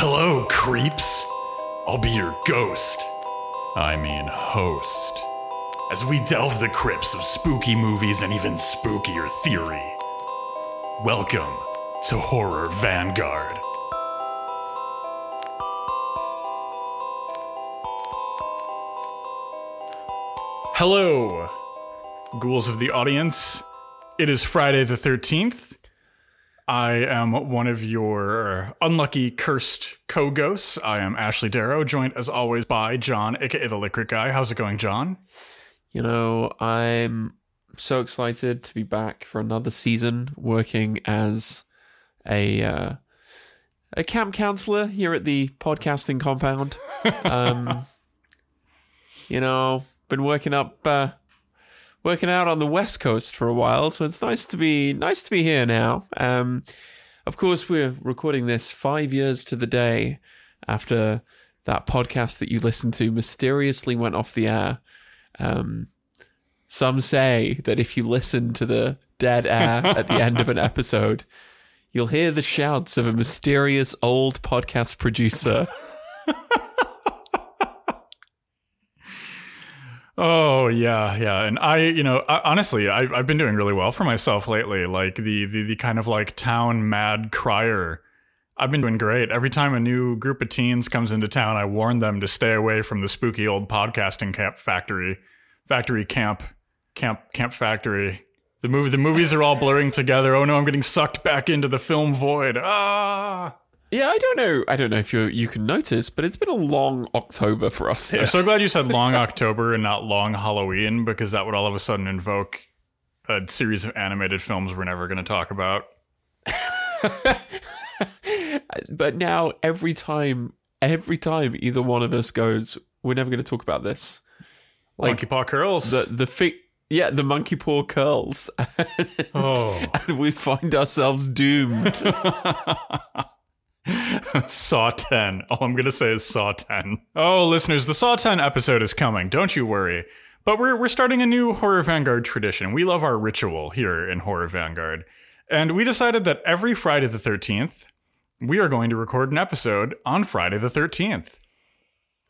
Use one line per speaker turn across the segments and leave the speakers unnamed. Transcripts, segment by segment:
Hello, creeps. I'll be your ghost. I mean, host. As we delve the crypts of spooky movies and even spookier theory. Welcome to Horror Vanguard. Hello, ghouls of the audience. It is Friday the 13th. I am one of your unlucky, cursed co ghosts. I am Ashley Darrow, joined as always by John, aka the Liquid Guy. How's it going, John?
You know, I'm so excited to be back for another season working as a uh, a camp counselor here at the podcasting compound. Um, you know, been working up, uh, working out on the west coast for a while, so it's nice to be nice to be here now. Um, of course, we're recording this five years to the day after that podcast that you listened to mysteriously went off the air. Um, some say that if you listen to the dead air at the end of an episode, you'll hear the shouts of a mysterious old podcast producer.
Oh yeah, yeah, and I, you know, I, honestly, I've I've been doing really well for myself lately. Like the, the the kind of like town mad crier. I've been doing great. Every time a new group of teens comes into town, I warn them to stay away from the spooky old podcasting camp factory, factory camp, camp camp factory. The movie, the movies are all blurring together. Oh no, I'm getting sucked back into the film void. Ah.
Yeah, I don't know. I don't know if you you can notice, but it's been a long October for us here.
I'm so glad you said long October and not long Halloween because that would all of a sudden invoke a series of animated films we're never going to talk about.
but now every time, every time either one of us goes, we're never going to talk about this.
Like Monkey Paw Curls.
The the fi- yeah, the monkey paw curls. and,
Oh.
and we find ourselves doomed.
Saw 10. All I'm going to say is Saw 10. Oh, listeners, the Saw 10 episode is coming. Don't you worry. But we're, we're starting a new Horror Vanguard tradition. We love our ritual here in Horror Vanguard. And we decided that every Friday the 13th, we are going to record an episode on Friday the 13th.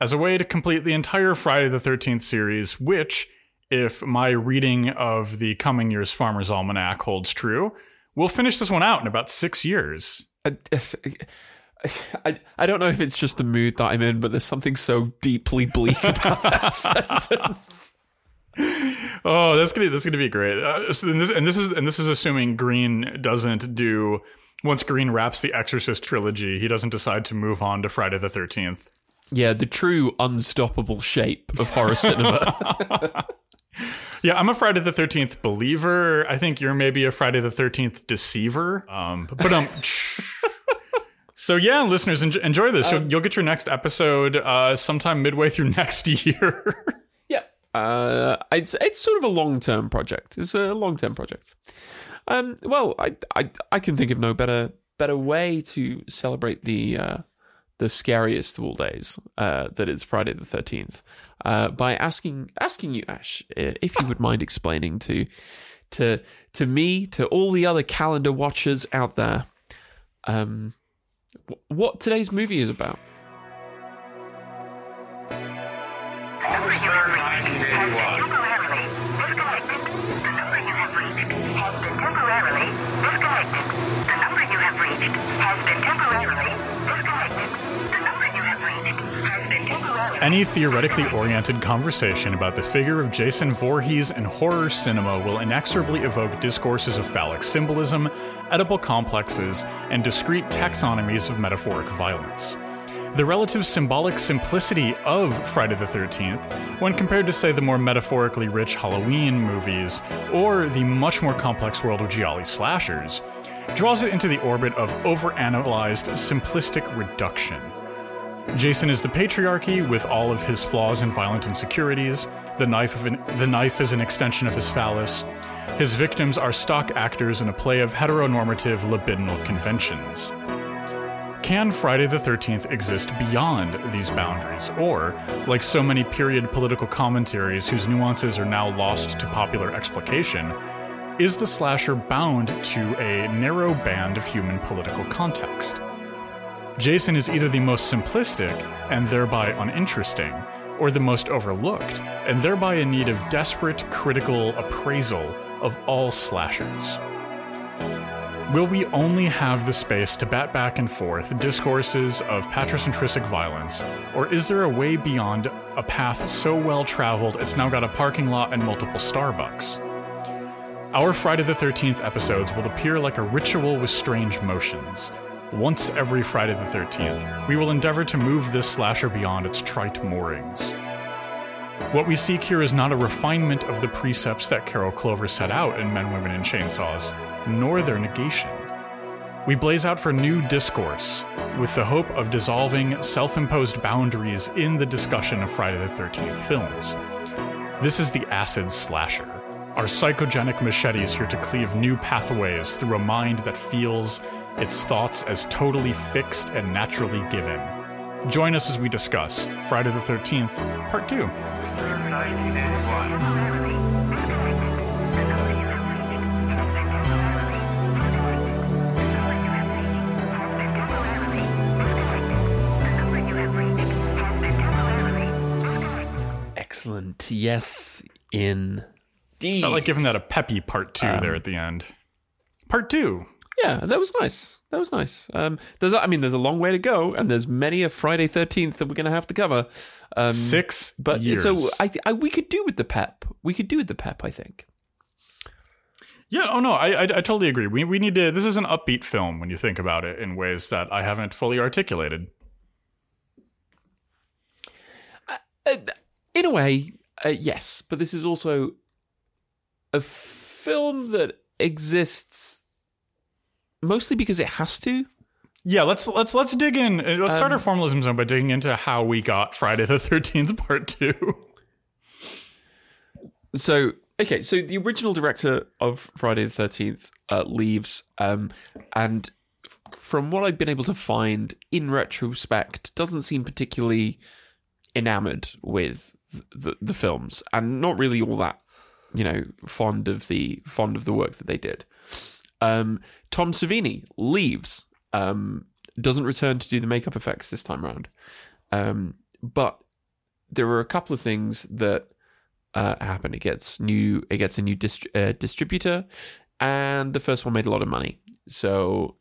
As a way to complete the entire Friday the 13th series, which, if my reading of the coming year's Farmer's Almanac holds true, we'll finish this one out in about six years.
I, I, don't know if it's just the mood that I'm in, but there's something so deeply bleak about that sentence.
Oh, that's gonna that's gonna be great. Uh, so and, this, and this is and this is assuming Green doesn't do once Green wraps the Exorcist trilogy, he doesn't decide to move on to Friday the Thirteenth.
Yeah, the true unstoppable shape of horror cinema.
Yeah, I'm a Friday the Thirteenth believer. I think you're maybe a Friday the Thirteenth deceiver. Um, but um. So yeah, listeners, enjoy this. You'll, you'll get your next episode uh, sometime midway through next year.
yeah, uh, it's it's sort of a long term project. It's a long term project. Um, well, I, I I can think of no better better way to celebrate the uh, the scariest of all days, uh, that is Friday the thirteenth, uh, by asking asking you, Ash, uh, if you would mind explaining to to to me, to all the other calendar watchers out there, um, wh- what today's movie is about.
Any theoretically oriented conversation about the figure of Jason Voorhees in horror cinema will inexorably evoke discourses of phallic symbolism, Oedipal complexes, and discrete taxonomies of metaphoric violence. The relative symbolic simplicity of Friday the 13th, when compared to, say, the more metaphorically rich Halloween movies, or the much more complex world of Gialli slashers, draws it into the orbit of overanalyzed, simplistic reduction. Jason is the patriarchy with all of his flaws and violent insecurities. The knife an, the knife is an extension of his phallus. His victims are stock actors in a play of heteronormative libidinal conventions. Can Friday the 13th exist beyond these boundaries? Or, like so many period political commentaries whose nuances are now lost to popular explication, is the slasher bound to a narrow band of human political context? Jason is either the most simplistic and thereby uninteresting, or the most overlooked and thereby in need of desperate critical appraisal of all slashers. Will we only have the space to bat back and forth discourses of patricentric violence, or is there a way beyond a path so well traveled it's now got a parking lot and multiple Starbucks? Our Friday the 13th episodes will appear like a ritual with strange motions. Once every Friday the 13th, we will endeavor to move this slasher beyond its trite moorings. What we seek here is not a refinement of the precepts that Carol Clover set out in Men, Women, and Chainsaws, nor their negation. We blaze out for new discourse with the hope of dissolving self imposed boundaries in the discussion of Friday the 13th films. This is the Acid Slasher, our psychogenic machetes here to cleave new pathways through a mind that feels its thoughts as totally fixed and naturally given. Join us as we discuss Friday the 13th, Part 2.
Excellent. Yes, indeed.
I like giving that a peppy Part 2 there at the end. Part 2.
Yeah, that was nice. That was nice. Um, there's, I mean, there's a long way to go, and there's many a Friday Thirteenth that we're going to have to cover. Um,
Six
but
years.
so I, I, we could do with the pep. We could do with the pep. I think.
Yeah, oh no, I, I I totally agree. We we need to. This is an upbeat film when you think about it in ways that I haven't fully articulated.
Uh, in a way, uh, yes, but this is also a film that exists mostly because it has to.
Yeah, let's let's let's dig in. uh, Let's start
Um,
our formalism zone by digging into how we got Friday the Thirteenth Part Two.
So okay, so the original director of Friday the Thirteenth uh, leaves, um, and from what I've been able to find in retrospect, doesn't seem particularly enamored with th- the the films, and not really all that you know fond of the fond of the work that they did. Um, Tom Savini leaves, um, doesn't return to do the makeup effects this time around, um, but there are a couple of things that uh, happen. It gets new. It gets a new dist- uh, distributor, and the first one made a lot of money. So,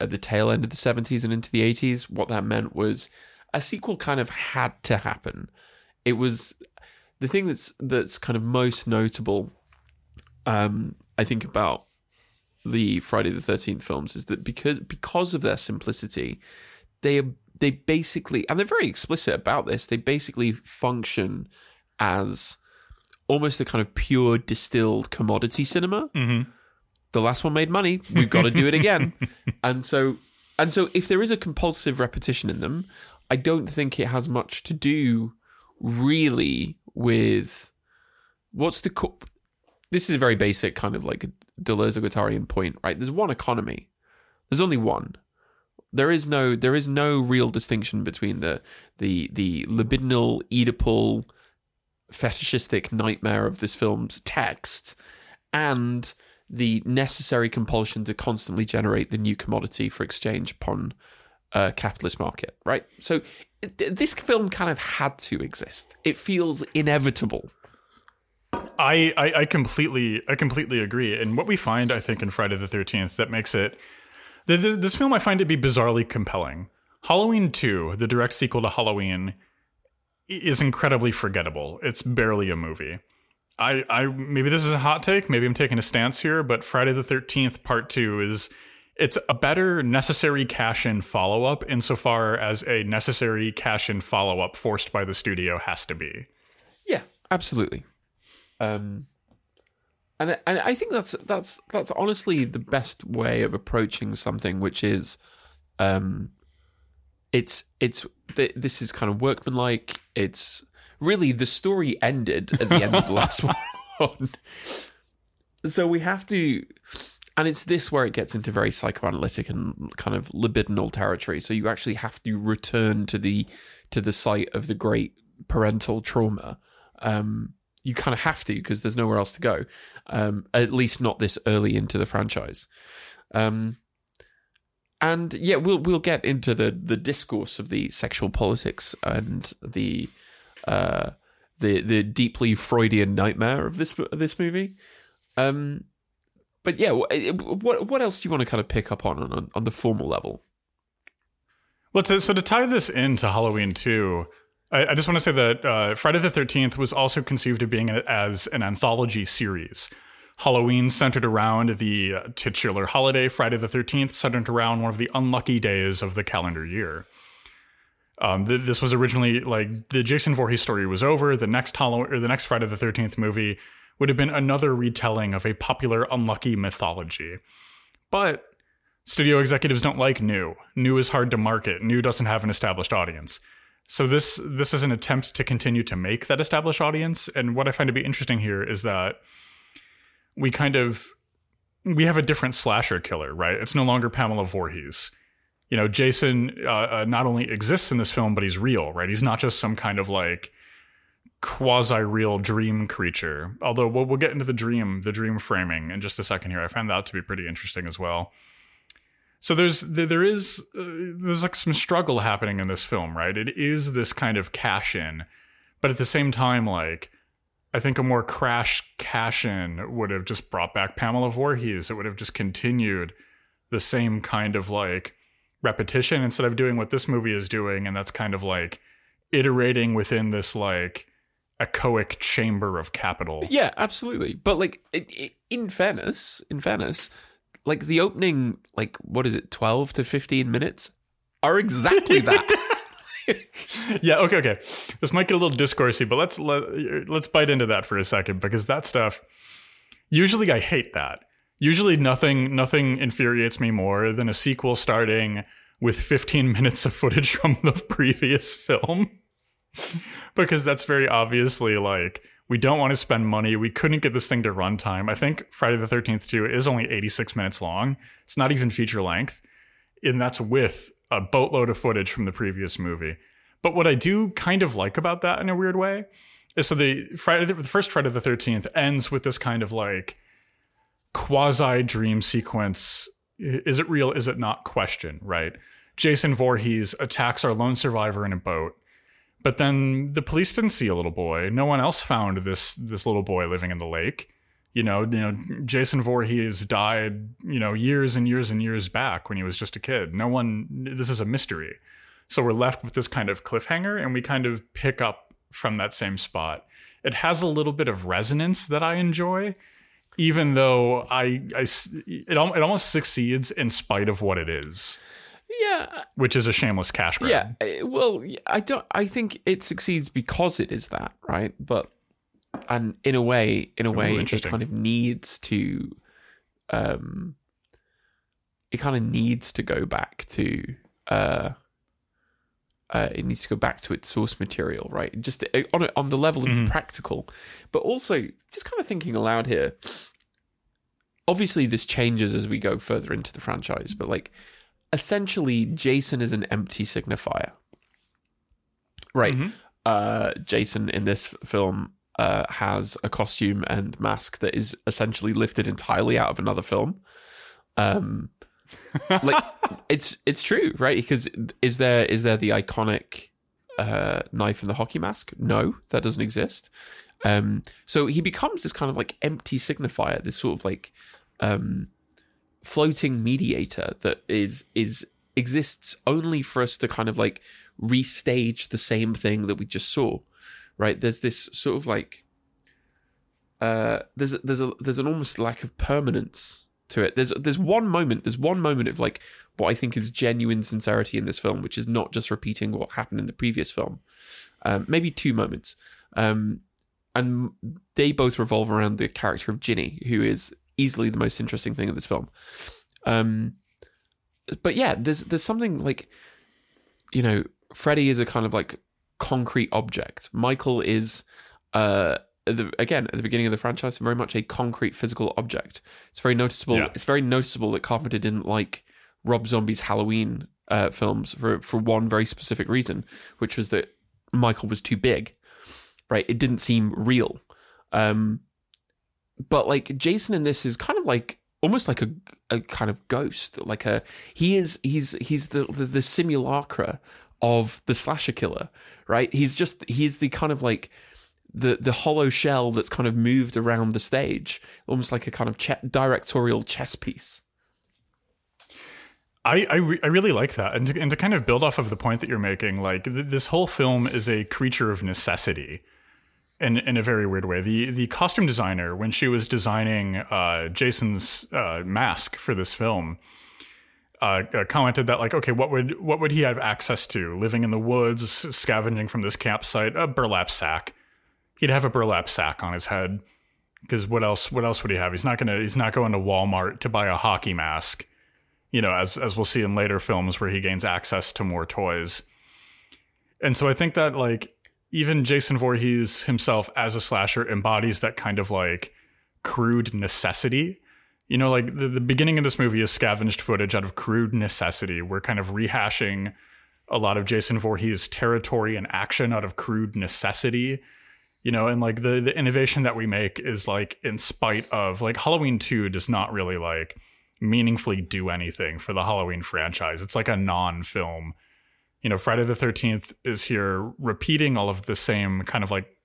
at the tail end of the seventies and into the eighties, what that meant was a sequel kind of had to happen. It was the thing that's that's kind of most notable. Um, I think about the Friday the Thirteenth films is that because because of their simplicity, they they basically and they're very explicit about this. They basically function as almost a kind of pure distilled commodity cinema.
Mhm.
The last one made money. We've got to do it again. and so and so if there is a compulsive repetition in them, I don't think it has much to do really with what's the co- this is a very basic kind of like Deleuze Guattarian point, right? There's one economy. There's only one. There is no there is no real distinction between the the the libidinal, Oedipal, fetishistic nightmare of this film's text and the necessary compulsion to constantly generate the new commodity for exchange upon a capitalist market, right? So th- this film kind of had to exist. It feels inevitable.
I, I I completely I completely agree. And what we find, I think, in Friday the Thirteenth that makes it this this film I find to be bizarrely compelling. Halloween Two, the direct sequel to Halloween, is incredibly forgettable. It's barely a movie. I I maybe this is a hot take. Maybe I'm taking a stance here, but Friday the Thirteenth Part Two is it's a better necessary cash in follow up insofar as a necessary cash in follow up forced by the studio has to be.
Yeah, absolutely. Um, and and I think that's that's that's honestly the best way of approaching something, which is, um, it's it's th- this is kind of workmanlike. It's really the story ended at the end of the last one, so we have to. And it's this where it gets into very psychoanalytic and kind of libidinal territory. So you actually have to return to the to the site of the great parental trauma. Um, you kind of have to because there's nowhere else to go. Um, at least not this early into the franchise. Um, and yeah, we'll we'll get into the the discourse of the sexual politics and the uh the the deeply Freudian nightmare of this this movie. Um, but yeah, eh, what what else do you want to kind of pick up on on, on the formal level?
Well, so, so to tie this into Halloween 2, I, I just want to say that uh, Friday the 13th was also conceived of being a, as an anthology series. Halloween centered around the uh, titular holiday, Friday the 13th centered around one of the unlucky days of the calendar year. Um, th- this was originally like the Jason Voorhees story was over. The next Halloween or the next Friday the 13th movie would have been another retelling of a popular unlucky mythology. But studio executives don't like new. New is hard to market. New doesn't have an established audience. So this this is an attempt to continue to make that established audience. And what I find to be interesting here is that we kind of we have a different slasher killer, right? It's no longer Pamela Voorhees. You know, Jason uh, uh, not only exists in this film, but he's real, right? He's not just some kind of like quasi-real dream creature. Although we'll, we'll get into the dream, the dream framing in just a second here. I found that to be pretty interesting as well. So there's there there is uh, there's like some struggle happening in this film, right? It is this kind of cash in, but at the same time, like I think a more crash cash in would have just brought back Pamela Voorhees. It would have just continued the same kind of like repetition instead of doing what this movie is doing, and that's kind of like iterating within this like echoic chamber of capital.
Yeah, absolutely. But like in fairness, in fairness, like the opening, like what is it, twelve to fifteen minutes, are exactly that.
yeah okay okay this might get a little discoursey but let's let, let's bite into that for a second because that stuff usually i hate that usually nothing nothing infuriates me more than a sequel starting with 15 minutes of footage from the previous film because that's very obviously like we don't want to spend money we couldn't get this thing to runtime i think friday the 13th 2 is only 86 minutes long it's not even feature length and that's with a boatload of footage from the previous movie. But what I do kind of like about that in a weird way is so the Friday, the first Friday the Thirteenth ends with this kind of like quasi dream sequence. Is it real? Is it not? Question. Right. Jason Voorhees attacks our lone survivor in a boat, but then the police didn't see a little boy. No one else found this this little boy living in the lake you know, you know, Jason Voorhees died, you know, years and years and years back when he was just a kid. No one, this is a mystery. So we're left with this kind of cliffhanger and we kind of pick up from that same spot. It has a little bit of resonance that I enjoy, even though I, I it, it almost succeeds in spite of what it is,
yeah,
which is a shameless cash grab.
yeah. eh, Well, I don't. I think it succeeds because it is that, right? But and in a way, in a way, it kind of needs to, um, it kind of needs to go back to, uh, uh, it needs to go back to its source material, right? Just uh, on on the level of the practical, but also just kind of thinking aloud here. Obviously, this changes as we go further into the franchise, but like, essentially, Jason is an empty signifier, right? Uh, Jason in this film uh, has a costume and mask that is essentially lifted entirely out of another film. Um, like it's it's true, right? Because is there is there the iconic uh, knife and the hockey mask? No, that doesn't exist. Um, so he becomes this kind of like empty signifier, this sort of like um, floating mediator that is is exists only for us to kind of like restage the same thing that we just saw. Right? There's this sort of like uh, there's there's a there's an almost lack of permanence to it. There's there's one moment there's one moment of like what I think is genuine sincerity in this film, which is not just repeating what happened in the previous film. Um, maybe two moments, um, and they both revolve around the character of Ginny, who is easily the most interesting thing in this film. Um, but yeah, there's there's something like, you know, Freddy is a kind of like concrete object. Michael is, uh, the, again at the beginning of the franchise, very much a concrete physical object. It's very noticeable.
Yeah.
It's very noticeable that Carpenter didn't like Rob Zombie's Halloween uh, films for for one very specific reason, which was that Michael was too big. Right, it didn't seem real. Um, but like Jason in this is kind of like almost like a a kind of ghost, like a he is he's he's the the, the simulacra of the slasher killer, right? He's just he's the kind of like the the hollow shell that's kind of moved around the stage, almost like a kind of directorial chess piece.
I I, re- I really like that, and to, and to kind of build off of the point that you're making, like th- this whole film is a creature of necessity, in in a very weird way. The the costume designer, when she was designing uh, Jason's uh, mask for this film, uh, uh, commented that like, okay, what would what would he have access to? Living in the woods, scavenging from this campsite, a burlap sack. He'd have a burlap sack on his head because what else? What else would he have? He's not gonna. He's not going to Walmart to buy a hockey mask. You know, as as we'll see in later films where he gains access to more toys. And so I think that like even Jason Voorhees himself as a slasher embodies that kind of like crude necessity. You know, like the, the beginning of this movie is scavenged footage out of crude necessity. We're kind of rehashing a lot of Jason Voorhees' territory and action out of crude necessity. You know, and like the the innovation that we make is like in spite of like Halloween 2 does not really like meaningfully do anything for the Halloween franchise. It's like a non-film you know, Friday the 13th is here repeating all of the same kind of like,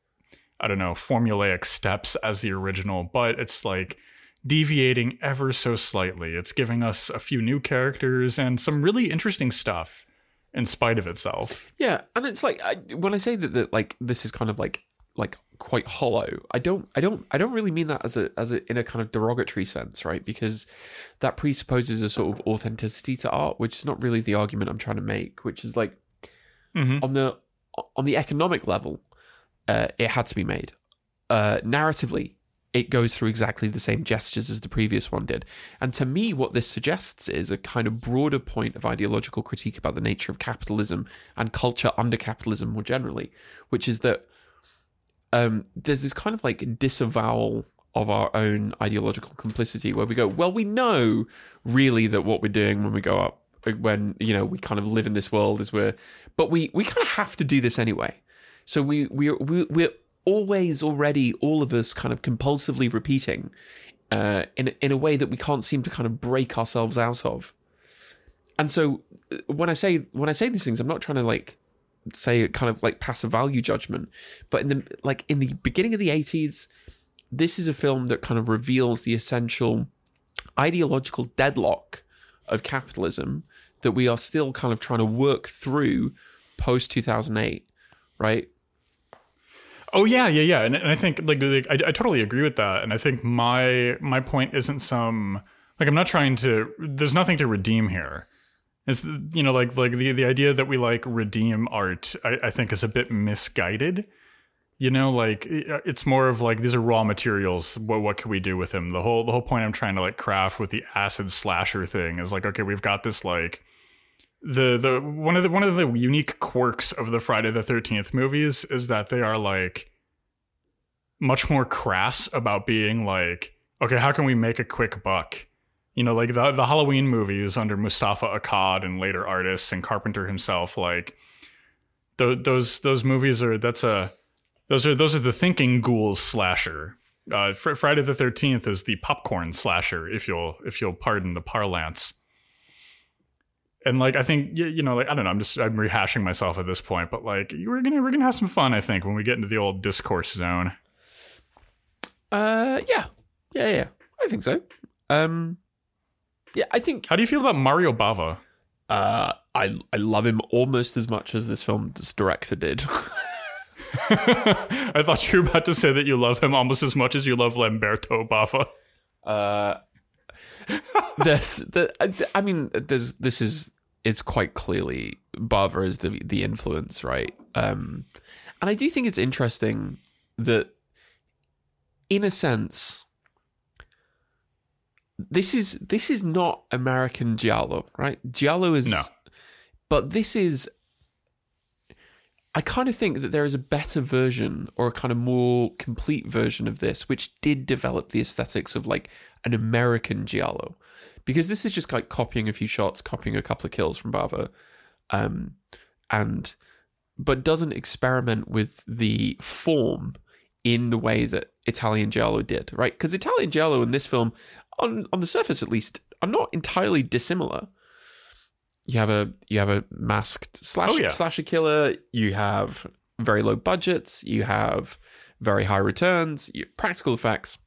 I don't know, formulaic steps as the original, but it's like deviating ever so slightly. It's giving us a few new characters and some really interesting stuff in spite of itself.
Yeah, and it's like I, when I say that, that like this is kind of like like quite hollow. I don't I don't I don't really mean that as a as a in a kind of derogatory sense, right? Because that presupposes a sort of authenticity to art, which is not really the argument I'm trying to make, which is like
Mhm.
on the on the economic level, uh, it had to be made. Uh, narratively, it goes through exactly the same gestures as the previous one did. And to me, what this suggests is a kind of broader point of ideological critique about the nature of capitalism and culture under capitalism more generally, which is that um, there's this kind of like disavowal of our own ideological complicity where we go, well, we know really that what we're doing when we go up, when, you know, we kind of live in this world is we're, but we, we kind of have to do this anyway. So we, we, we, we're always already, all of us kind of compulsively repeating uh, in, in a way that we can't seem to kind of break ourselves out of. And so uh, when I say, when I say these things, I'm not trying to like, say kind of like pass a value judgment but in the like in the beginning of the 80s this is a film that kind of reveals the essential ideological deadlock of capitalism that we are still kind of trying to work through post 2008 right
Oh yeah, yeah, yeah, and, and I think like, like I, I totally agree with that, and I think my my point isn't some like I'm not trying to. There's nothing to redeem here. It's you know like like the the idea that we like redeem art. I, I think is a bit misguided. You know, like uh, it's more of like these are raw materials. What what can we do with them? The whole the whole point I'm trying to like craft with the acid slasher thing is like okay, we've got this like the the one of the one of the unique quirks of the Friday the Thirteenth movies is that they are like much more crass about being like, okay, how can we make a quick buck? You know, like the the Halloween movies under Moustapha Akkad and later artists and Carpenter himself, like th- those those movies are that's a those are those are the thinking ghouls slasher. Uh, Fr- Friday the Thirteenth is the popcorn slasher, if you'll if you'll pardon the parlance and like I think you know, like I don't know, I'm just I'm rehashing myself at this point, but like we're gonna we're gonna have some fun, I think, when we get into the old discourse zone.
uh yeah yeah yeah i think so um yeah i think
How do you feel about Mario Bava?
uh i i love him almost as much as this film's director did
I thought you were about to say that you love him almost as much as you love Lamberto Bava.
Uh, there's the I mean there's this is it's quite clearly Bava is the the influence right um and I do think it's interesting that in a sense this is this is not American Giallo right Giallo is
No.
but this is I kind of think that there is a better version or a kind of more complete version of this, which did develop the aesthetics of like an American Giallo. Because this is just like copying a few shots, copying a couple of kills from Bava, um, and but doesn't experiment with the form in the way that Italian Giallo did, right? Because Italian Giallo in this film, on on the surface at least, are not entirely dissimilar. You have a you have a masked slash,
Oh, yeah.
slasher killer. You have very low budgets. You have very high returns. You have practical effects.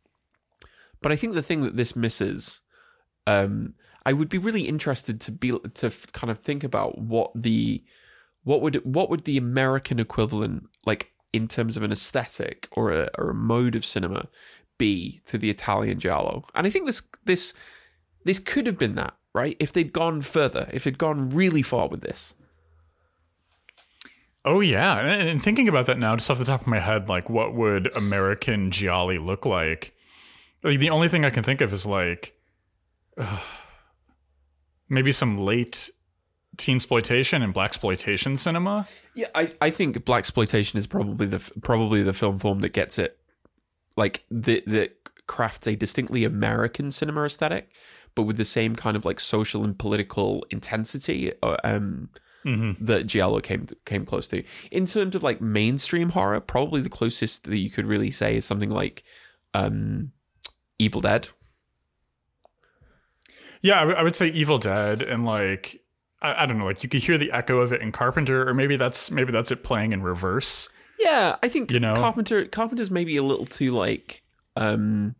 But I think the thing that this misses, um, I would be really interested to be to f- kind of think about what the what would what would the American equivalent like in terms of an aesthetic or a, or a mode of cinema be to the Italian giallo? And I think this this this could have been that right if they'd gone further, if they'd gone really far with this.
Oh yeah, and, thinking about that now, just off the top of my head, like what would American Gialli look like? Like the only thing I can think of is like ugh, maybe some late teen exploitation and blaxploitation cinema.
Yeah, I, I think blaxploitation is probably the probably the film form that gets it, like the that crafts a distinctly American cinema aesthetic, but with the same kind of like social and political intensity uh, um, that Giallo came came close to. In terms of like mainstream horror, probably the closest that you could really say is something like um, Evil Dead.
Yeah, I, w- I would say Evil Dead and like I, I don't know, like you could hear the echo of it in Carpenter, or maybe that's maybe that's it playing in reverse.
Yeah, I think
You know?
Carpenter Carpenter's maybe a little too like um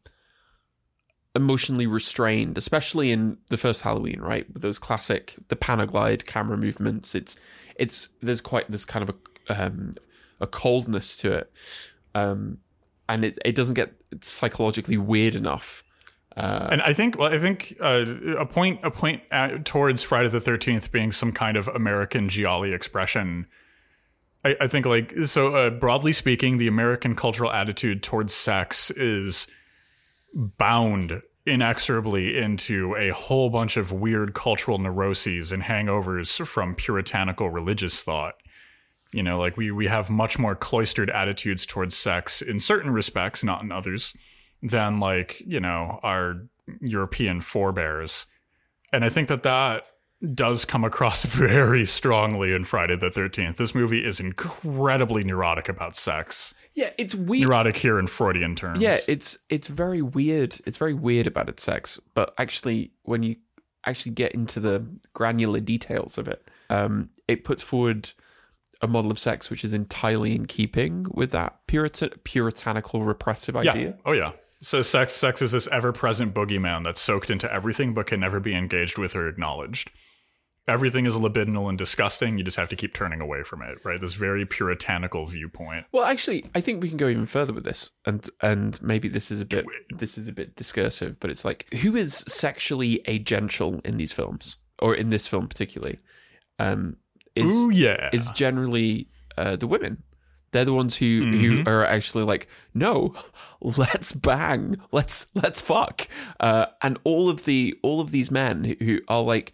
emotionally restrained, especially in the first Halloween, right? With those classic the panaglide camera movements. It's it's there's quite this kind of a um a coldness to it. Um and it it doesn't get psychologically weird enough.
And I think, well, I think uh, a point, a point at, towards Friday the Thirteenth being some kind of American gialli expression. I, I think, like, so uh, broadly speaking, the American cultural attitude towards sex is bound inexorably into a whole bunch of weird cultural neuroses and hangovers from puritanical religious thought. You know, like we we have much more cloistered attitudes towards sex in certain respects, not in others, than like you know our European forebears. And I think that that does come across very strongly in Friday the Thirteenth. This movie is incredibly neurotic about sex,
Yeah, it's weird.
neurotic here in Freudian terms.
Yeah, it's it's very weird. It's very weird about its sex, but actually, when you actually get into the granular details of it, um, it puts forward a model of sex which is entirely in keeping with that Puritan, puritanical repressive
yeah.
idea.
Oh yeah. So sex, sex is this ever-present boogeyman that's soaked into everything but can never be engaged with or acknowledged. Everything is libidinal and disgusting. You just have to keep turning away from it, right? This very puritanical viewpoint.
Well, actually, I think we can go even further with this, and and maybe this is a bit this is a bit discursive, but it's like who is sexually agential in these films, or in this film particularly, um, is
Ooh yeah.
is generally uh, the women. They're the ones who who are actually like, no, let's bang, let's let's fuck, uh, and all of the all of these men who, who are like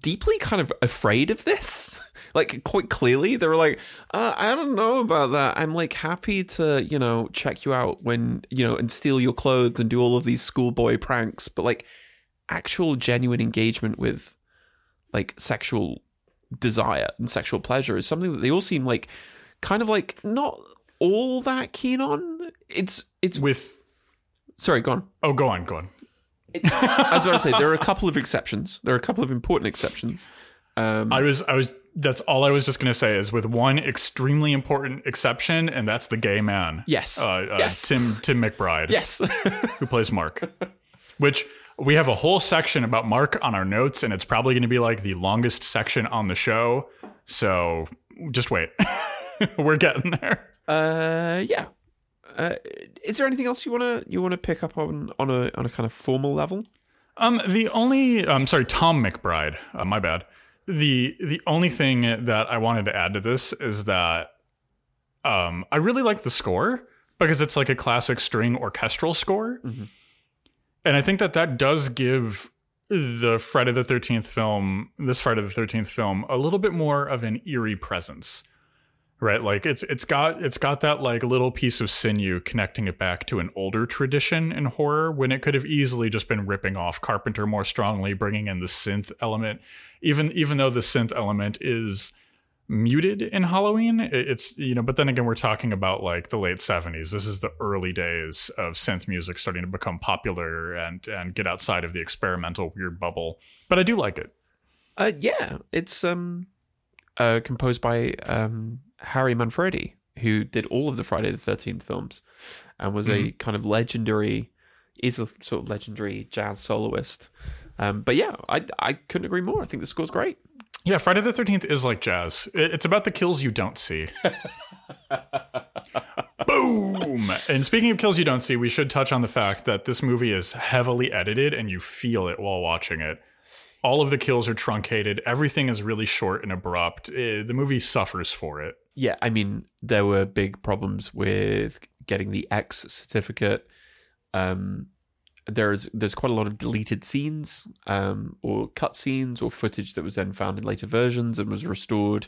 deeply kind of afraid of this. Like quite clearly, they were like, uh, I don't know about that. I'm like happy to you know check you out when you know and steal your clothes and do all of these schoolboy pranks, but like actual genuine engagement with like sexual desire and sexual pleasure is something that they all seem like kind of like not all that keen on. It's it's
with
sorry, go on.
oh, go on, go on.
I was about to say there are a couple of exceptions. There are a couple of important exceptions. Um,
I was, I was. That's all I was just gonna say is with one extremely important exception, and that's the gay man.
Yes.
Uh, uh,
Yes.
Tim Tim McBride.
yes,
who plays Mark. Which we have a whole section about Mark on our notes, and it's probably going to be like the longest section on the show. So just wait. We're getting there.
uh, yeah. Uh, is there anything else you wanna you wanna pick up on on a on a kind of formal level?
Um, the only, I'm sorry, Tom McBride. Uh, my bad. The the only thing that I wanted to add to this is that um, I really like the score because it's like a classic string orchestral score, and I think that that does give the Friday the Thirteenth film, this Friday the Thirteenth film, a little bit more of an eerie presence. Right, like it's it's got it's got that like little piece of sinew connecting it back to an older tradition in horror when it could have easily just been ripping off Carpenter more strongly, bringing in the synth element, even even though the synth element is muted in Halloween. It's you know, but then again, we're talking about like the late seventies. This is the early days of synth music starting to become popular and and get outside of the experimental weird bubble. But I do like it.
Uh, yeah, it's um, uh, composed by um, Harry Manfredi, who did all of the Friday the Thirteenth films, and was a kind of legendary, is a sort of legendary jazz soloist. Um, but yeah, I I couldn't agree more. I think the score's great.
Yeah, Friday the Thirteenth is like jazz. It's about the kills you don't see. Boom! And speaking of kills you don't see, we should touch on the fact that this movie is heavily edited, and you feel it while watching it. All of the kills are truncated. Everything is really short and abrupt. Eh, the movie suffers for it.
Yeah, I mean, there were big problems with getting the X certificate. Um, there's there's quite a lot of deleted scenes, um, or cut scenes, or footage that was then found in later versions and was restored,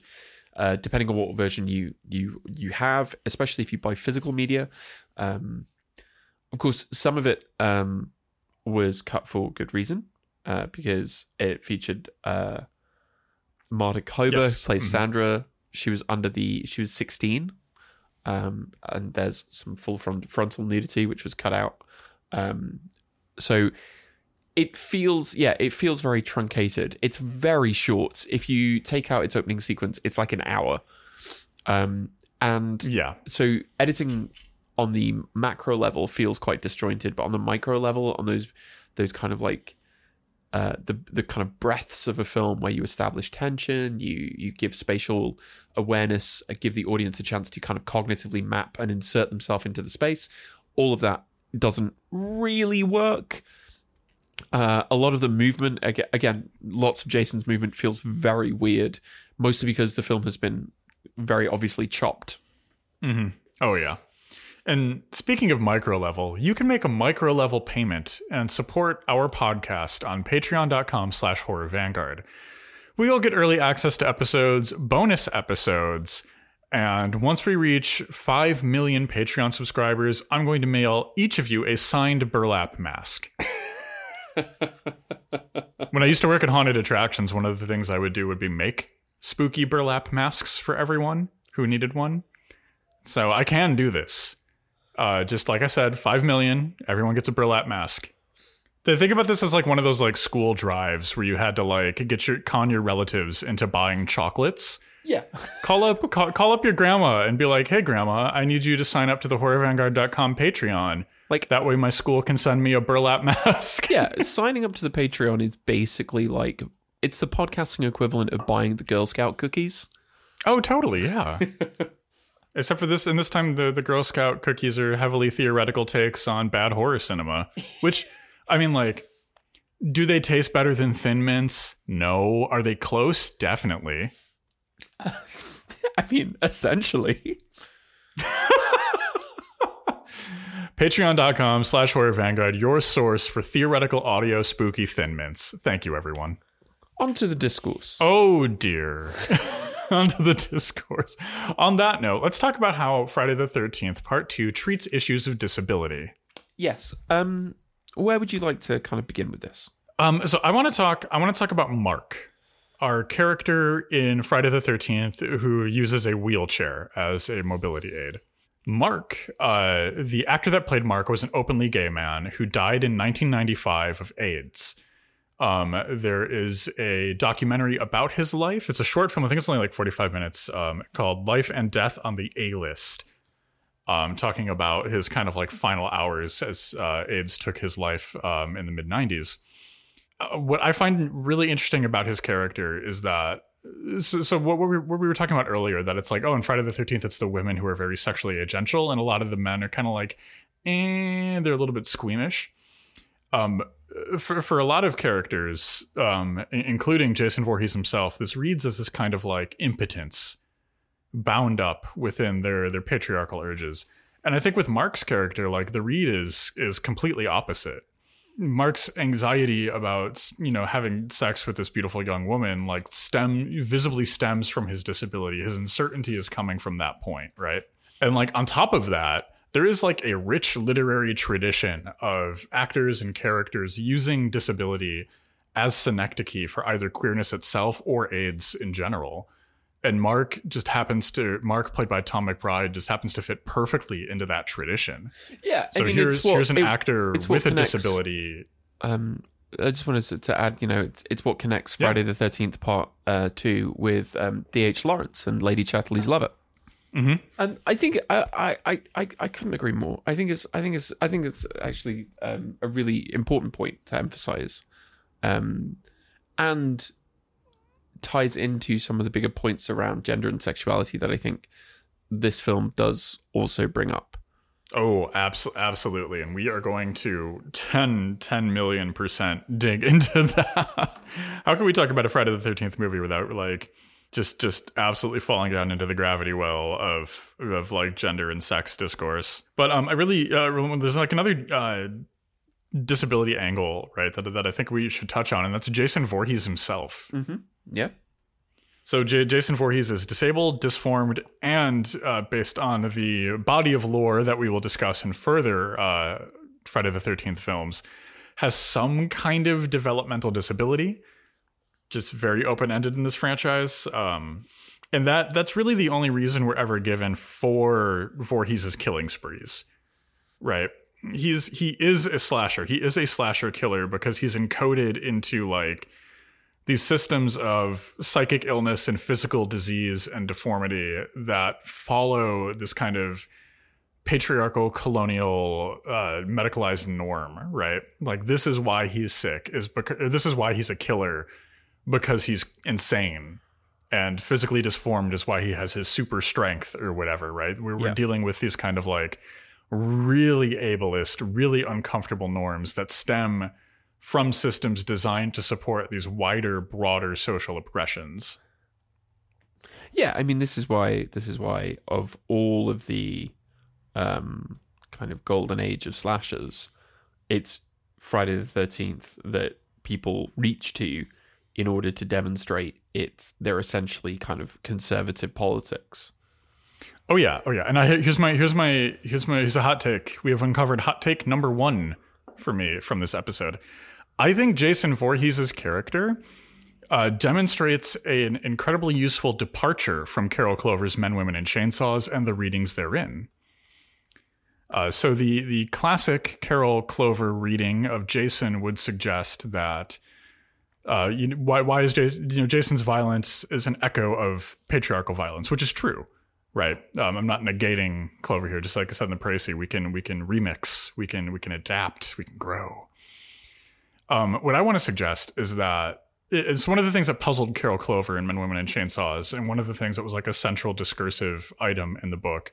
uh, depending on what version you you you have. Especially if you buy physical media. Um, of course, some of it um, was cut for good reason, uh, because it featured uh, Marta Kober,
Yes.
who plays
Mhm.
Sandra. She was under the she was sixteen, um, and there's some full front, frontal nudity which was cut out. Um, so it feels yeah, it feels very truncated. It's very short. If you take out its opening sequence, it's like an hour. Um, and
Yeah.
so editing on the macro level feels quite disjointed, but on the micro level, on those those kind of like uh, the the kind of breaths of a film where you establish tension, you you give spatial awareness, uh, give the audience a chance to kind of cognitively map and insert themselves into the space. All of that doesn't really work. Uh, a lot of the movement, aga- again, lots of Jason's movement feels very weird, mostly because the film has been very obviously chopped.
Oh yeah. And speaking of micro level, you can make a micro level payment and support our podcast on patreon.com slash horror vanguard. We'll get early access to episodes, bonus episodes, and once we reach 5 million Patreon subscribers, I'm going to mail each of you a signed burlap mask. when I used to work at haunted attractions, one of the things I would do would be make spooky burlap masks for everyone who needed one. So I can do this. Uh, just like I said, five million. Everyone gets a burlap mask. They think about this as like one of those like school drives where you had to like get your con your relatives into buying chocolates.
Yeah.
Call up call, call up your grandma and be like, "Hey grandma, I need you to sign up to the horrorvanguard.com Patreon.
Like-
that way my school can send me a burlap mask."
yeah, signing up to the Patreon is basically like it's the podcasting equivalent of buying the Girl Scout cookies.
Oh, totally, yeah. Except for this, and this time the, the Girl Scout cookies are heavily theoretical takes on bad horror cinema. Which, I mean, like, do they taste better than Thin Mints? No. Are they close? Definitely.
I mean, essentially.
Patreon.com slash horror vanguard, your source for theoretical audio spooky Thin Mints. Thank you, everyone.
Onto the discourse.
Oh dear. Onto the discourse. On that note, let's talk about how Friday the 13th, Part 2, treats issues of disability.
Yes. Um, where would you like to kind of begin with this?
Um, so I want to talk. I want to talk about Mark, our character in Friday the Thirteenth, who uses a wheelchair as a mobility aid. Mark, uh, the actor that played Mark, was an openly gay man who died in 1995 of AIDS. Um, there is a documentary about his life. It's a short film. I think it's only like 45 minutes. Um, called "Life and Death on the A List." Um, talking about his kind of like final hours as uh, AIDS took his life um, in the mid 90s uh, what I find really interesting about his character is that so, so what, we were, what we were talking about earlier that it's like oh in Friday the 13th it's the women who are very sexually agential and a lot of the men are kind of like eh, they're a little bit squeamish um for for a lot of characters um including Jason Voorhees himself this reads as this kind of like impotence bound up within their their patriarchal urges and I think with Mark's character like the read is is completely opposite Mark's anxiety about you know having sex with this beautiful young woman like stem visibly stems from his disability. His uncertainty is coming from that point, right? And like on top of that, there is like a rich literary tradition of actors and characters using disability as synecdoche for either queerness itself or AIDS in general. and Mark just happens to Mark played by Tom McBride just happens to fit perfectly into that tradition.
Yeah.
So
I mean,
here's
what-
here's an
it-
actor with a
connects-
disability.
Um, I just wanted to, to add, you know, it's it's what connects
Yeah.
Friday the Thirteenth Part uh, Two with um, D.H. Lawrence and Lady Chatterley's Lover.
Mhm.
And I think I, I, I, I, I couldn't agree more. I think it's I think it's I think it's actually um, a really important point to emphasize, um, and ties into some of the bigger points around gender and sexuality that I think this film does also bring up.
Oh, abs- absolutely. And we are going to 10, 10 million percent dig into that. How can we talk about a Friday the 13th movie without like just just absolutely falling down into the gravity well of of like gender and sex discourse? But um I really uh, there's like another uh disability angle, right? That that I think we should touch on and that's Jason Voorhees himself.
Yeah.
So J- Jason Voorhees is disabled, disformed, and uh, based on the body of lore that we will discuss in further uh, Friday the Thirteenth films, has some kind of developmental disability. Just very open ended in this franchise, um, and that that's really the only reason we're ever given for Voorhees' killing sprees, right? He's he is a slasher. He is a slasher killer because he's encoded into like these systems of psychic illness and physical disease and deformity that follow this kind of patriarchal colonial uh, medicalized norm right like this is why he's sick is because this is why he's a killer because he's insane and physically disformed is why he has his super strength or whatever right? We're, we're dealing with these kind of like really ableist really uncomfortable norms that stem from systems designed to support these wider, broader social oppressions.
Yeah, I mean this is why this is why of all of the um kind of golden age of slashers, it's Friday the thirteenth that people reach to in order to demonstrate it's they're essentially kind of conservative politics.
Oh yeah, oh yeah. And I here's my here's my here's my here's a hot take. We have uncovered hot take number one for me from this episode. I think Jason Voorhees' character uh, demonstrates an incredibly useful departure from Carol Clover's Men, Women, and Chainsaws and the readings therein. Uh, so the the classic Carol Clover reading of Jason would suggest that uh, you know, why why is Jason, you know Jason's violence is an echo of patriarchal violence, which is true, right? Um, I'm not negating Clover here. Just like I said in the Précis, we can we can remix, we can we can adapt, we can grow. Um, what I want to suggest is that it's one of the things that puzzled Carol Clover in Men, Women, and Chainsaws, and one of the things that was like a central discursive item in the book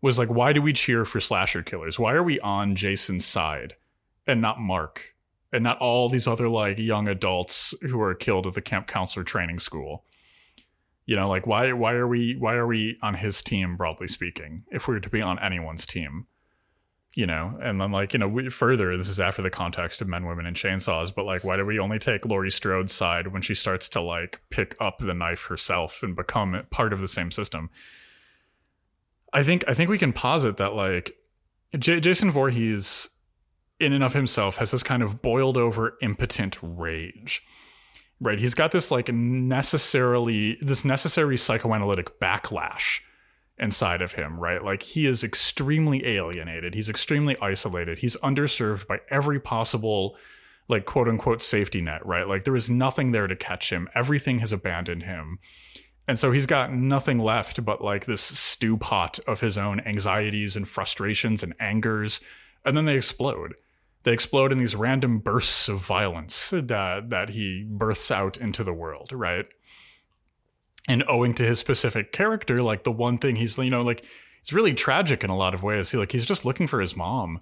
was like, why do we cheer for slasher killers? Why are we on Jason's side and not Mark and not all these other like young adults who are killed at the camp counselor training school? You know, like why why are we why are we on his team broadly speaking? If we were to be on anyone's team, you know, and then like you know we, further, this is after the context of Men, Women, and Chainsaws, but like why do we only take Laurie Strode's side when she starts to like pick up the knife herself and become part of the same system? I think I think we can posit that like J- Jason Voorhees, in and of himself, has this kind of boiled over impotent rage. Right, he's got this like necessarily this necessary psychoanalytic backlash inside of him, right? Like he is extremely alienated. He's extremely isolated. He's underserved by every possible like quote unquote safety net, right? Like there is nothing there to catch him. Everything has abandoned him. And so he's got nothing left but like this stew pot of his own anxieties and frustrations and angers. And then they explode. They explode in these random bursts of violence that, that he births out into the world, right? And owing to his specific character, like the one thing he's, you know, like it's really tragic in a lot of ways. He like he's just looking for his mom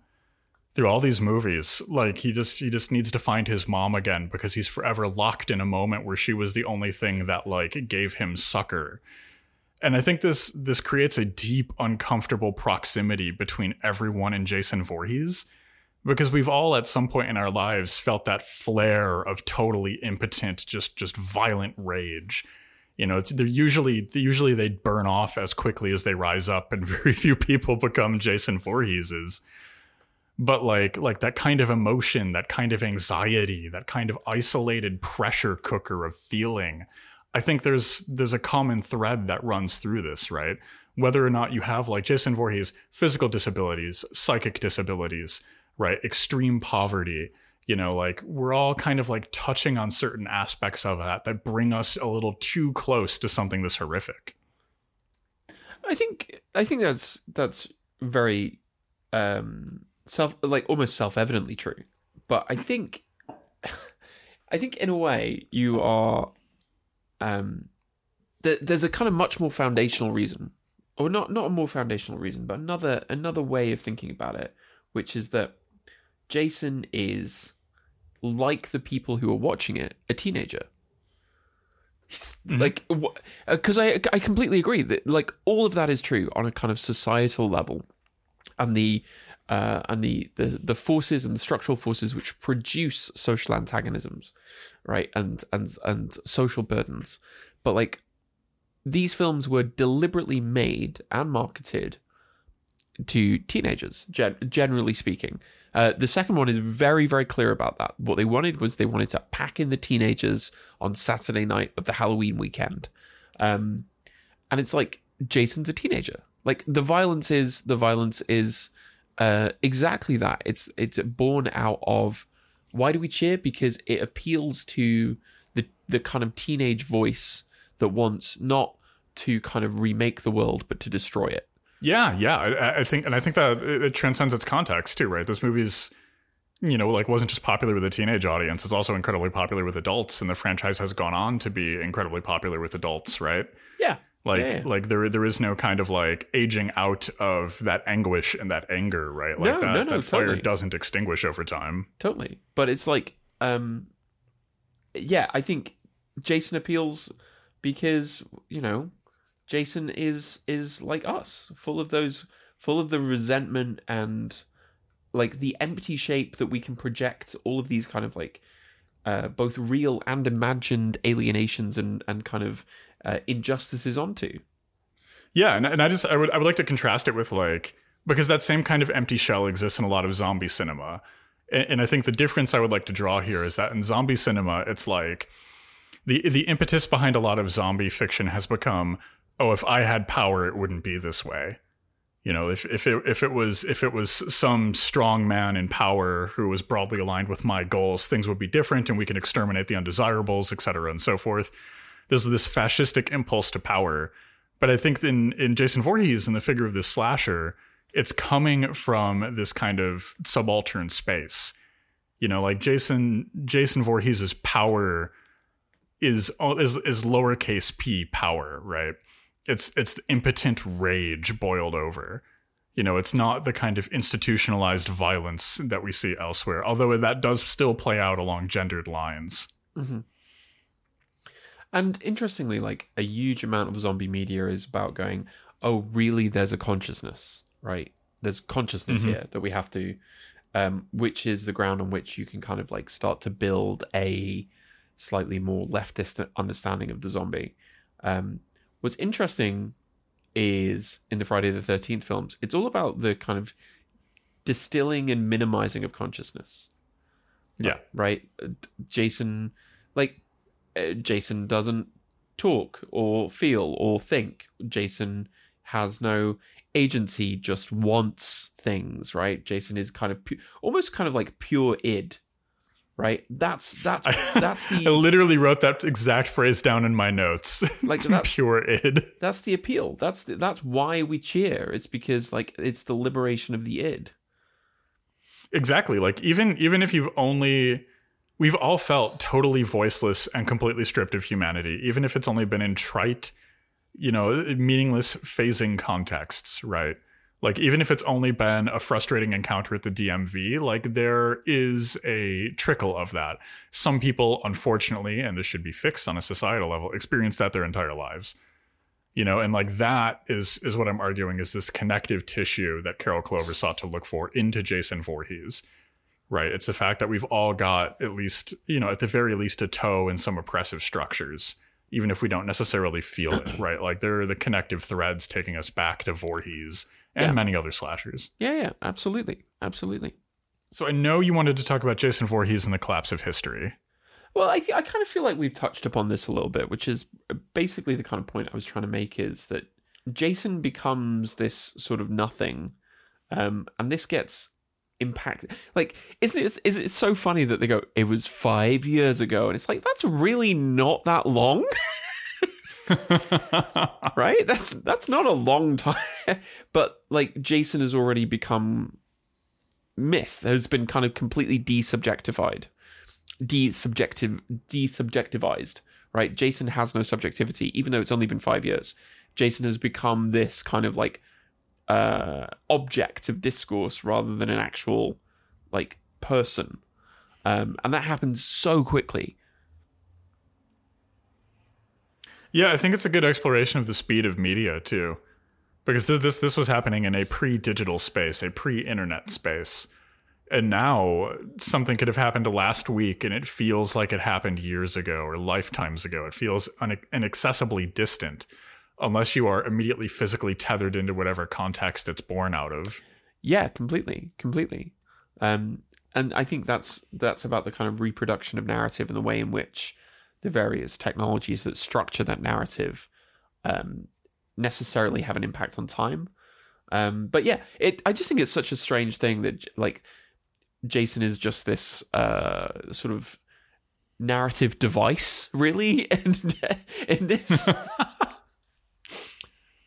through all these movies. Like he just he just needs to find his mom again because he's forever locked in a moment where she was the only thing that like gave him succor. And I think this this creates a deep uncomfortable proximity between everyone and Jason Voorhees because we've all at some point in our lives felt that flare of totally impotent just just violent rage you know they're usually usually they burn off as quickly as they rise up and very few people become jason Voorheeses. but like like that kind of emotion that kind of anxiety that kind of isolated pressure cooker of feeling I think there's there's a common thread that runs through this, right? Whether or not you have like Jason Voorhees physical disabilities, psychic disabilities, right? Extreme poverty, you know, like we're all kind of like touching on certain aspects of that that bring us a little too close to something this horrific.
I think I think that's that's very um self like almost self-evidently true. But I think I think in a way you are um th- there's a kind of much more foundational reason or not not a more foundational reason but another another way of thinking about it which is that Jason is like the people who are watching it a teenager He's like because I I completely agree that like all of that is true on a kind of societal level and the uh, and the, the the forces and the structural forces which produce social antagonisms, right, and and and social burdens. But like these films were deliberately made and marketed to teenagers, gen- generally speaking. Uh, the second one is very, very clear about that. What they wanted was they wanted to pack in the teenagers on Saturday night of the Halloween weekend. Um, and it's like Jason's a teenager. Like the violence is the violence is uh, exactly that. It's it's born out of why do we cheer? Because it appeals to the the kind of teenage voice that wants not to kind of remake the world, but to destroy it.
Yeah, yeah, I, I think, and I think that it, transcends its context too, right? This movie's, you know, like wasn't just popular with a teenage audience; it's also incredibly popular with adults, and the franchise has gone on to be incredibly popular with adults, right?
Yeah,
Like,
Yeah.
like there, there is no kind of like aging out of that anguish and that anger, right? Like
No,
that,
no, no,
that fire
totally.
doesn't extinguish over time.
totally. But it's like, um, yeah, I think Jason appeals because you know, Jason is is like us, full of those, full of the resentment and like the empty shape that we can project all of these kind of like uh, both real and imagined alienations and and kind of uh, injustices onto.
Yeah, and, and I just I would I would like to contrast it with like because that same kind of empty shell exists in a lot of zombie cinema, and, and I think the difference I would like to draw here is that in zombie cinema, it's like the the impetus behind a lot of zombie fiction has become, oh, if I had power, it wouldn't be this way. You know, if if it if it was if it was some strong man in power who was broadly aligned with my goals, things would be different, and we can exterminate the undesirables, et cetera, and so forth. There's this fascistic impulse to power but I think in in Jason Voorhees and the figure of this slasher, it's coming from this kind of subaltern space. You know, like Jason Jason Voorhees's power is is is lowercase p power, right? It's it's impotent rage boiled over. You know, it's not the kind of institutionalized violence that we see elsewhere, although that does still play out along gendered lines.
And interestingly, like a huge amount of zombie media is about going, oh, really? There's a consciousness, right? There's consciousness here that we have to, um, which is the ground on which you can kind of like start to build a slightly more leftist understanding of the zombie. Um, what's interesting is in the Friday the 13th films, it's all about the kind of distilling and minimizing of consciousness
Yeah.
right? Jason, like, uh, Jason doesn't talk or feel or think. Jason has no agency, just wants things, right? Jason is kind of pu- almost kind of like pure id, right? That's that's that's the.
I literally wrote that exact phrase down in my notes.
Like, that's-
pure id.
that's the appeal. That's the, that's why we cheer. It's because like it's the liberation of the id.
Exactly. Like even even if you've only we've all felt totally voiceless and completely stripped of humanity, even if it's only been in trite, you know, meaningless phasing contexts, right? Like even if it's only been a frustrating encounter at the DMV, like there is a trickle of that. Some people unfortunately, and this should be fixed on a societal level, experience that their entire lives. You know, and like that is is what I'm arguing is this connective tissue that Carol Clover sought to look for into Jason Voorhees right? It's the fact that we've all got at least, you know, at the very least, a toe in some oppressive structures, even if we don't necessarily feel it, right? Like there are the connective threads taking us back to Voorhees and
Yeah.
many other slashers.
Yeah, yeah, absolutely, absolutely.
So I know you wanted to talk about Jason Voorhees and the collapse of history.
Well, I, I kind of feel like we've touched upon this a little bit, which is basically the kind of point I was trying to make is that Jason becomes this sort of nothing, um, and this gets impacted. Like, isn't it? Is it so funny that they go, "It was five years ago," and it's like that's really not that long. right? That's that's not a long time. but like Jason has already become myth, has been kind of completely desubjectified. Desubjective desubjectivized, right? Jason has no subjectivity, even though it's only been five years. Jason has become this kind of like uh object of discourse rather than an actual like person. Um, and that happens so quickly.
Yeah, I think it's a good exploration of the speed of media too, because this this, was happening in a pre-digital space, a pre-internet space, and now something could have happened last week, and it feels like it happened years ago or lifetimes ago. It feels un- inaccessibly distant, unless you are immediately physically tethered into whatever context it's born out of.
Yeah, completely, completely. Um, and I think that's that's about the kind of reproduction of narrative and the way in which the various technologies that structure that narrative um, necessarily have an impact on time. Um, but yeah, it. I just think it's such a strange thing that like Jason is just this uh, sort of narrative device, really, and in this. and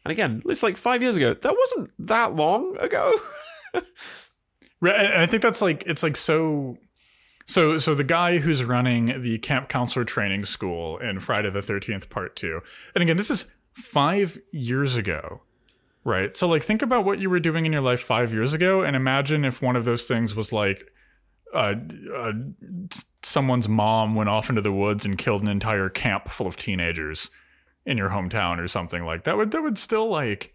again, it's like five years ago. That wasn't that long ago.
Right, and I think that's like it's like so. So, so the guy who's running the camp counselor training school in Friday the Thirteenth Part Two, and again, this is five years ago, right? So, like, think about what you were doing in your life five years ago, and imagine if one of those things was like, uh, uh, someone's mom went off into the woods and killed an entire camp full of teenagers in your hometown or something like that. Would that would still like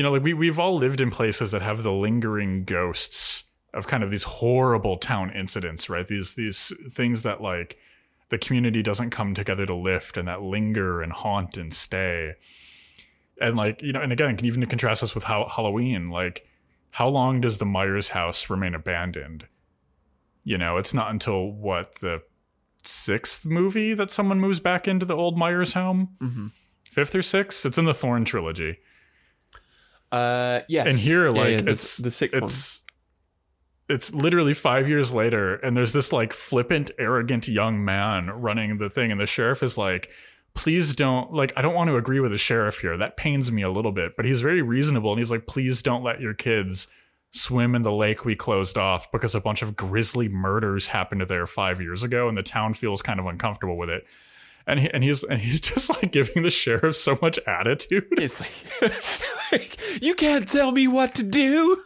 you know, like we we've all lived in places that have the lingering ghosts of kind of these horrible town incidents, right? These these things that like the community doesn't come together to lift and that linger and haunt and stay. And like, you know, and again, can even to contrast this with how Halloween, like how long does the Myers house remain abandoned? You know, it's not until what the sixth movie that someone moves back into the old Myers home.
Mm-hmm.
Fifth or sixth? It's in the Thorn trilogy.
Uh, yes.
And here, like
yeah, the,
it's
the sixth one.
it's it's literally five years later, and there's this like flippant, arrogant young man running the thing, and the sheriff is like, "Please don't like. I don't want to agree with the sheriff here. That pains me a little bit." But he's very reasonable, and he's like, "Please don't let your kids." Swim in the lake we closed off because a bunch of grisly murders happened there five years ago, and the town feels kind of uncomfortable with it. And he, and he's and he's just like giving the sheriff so much attitude.
It's like, like, you can't tell me what to do.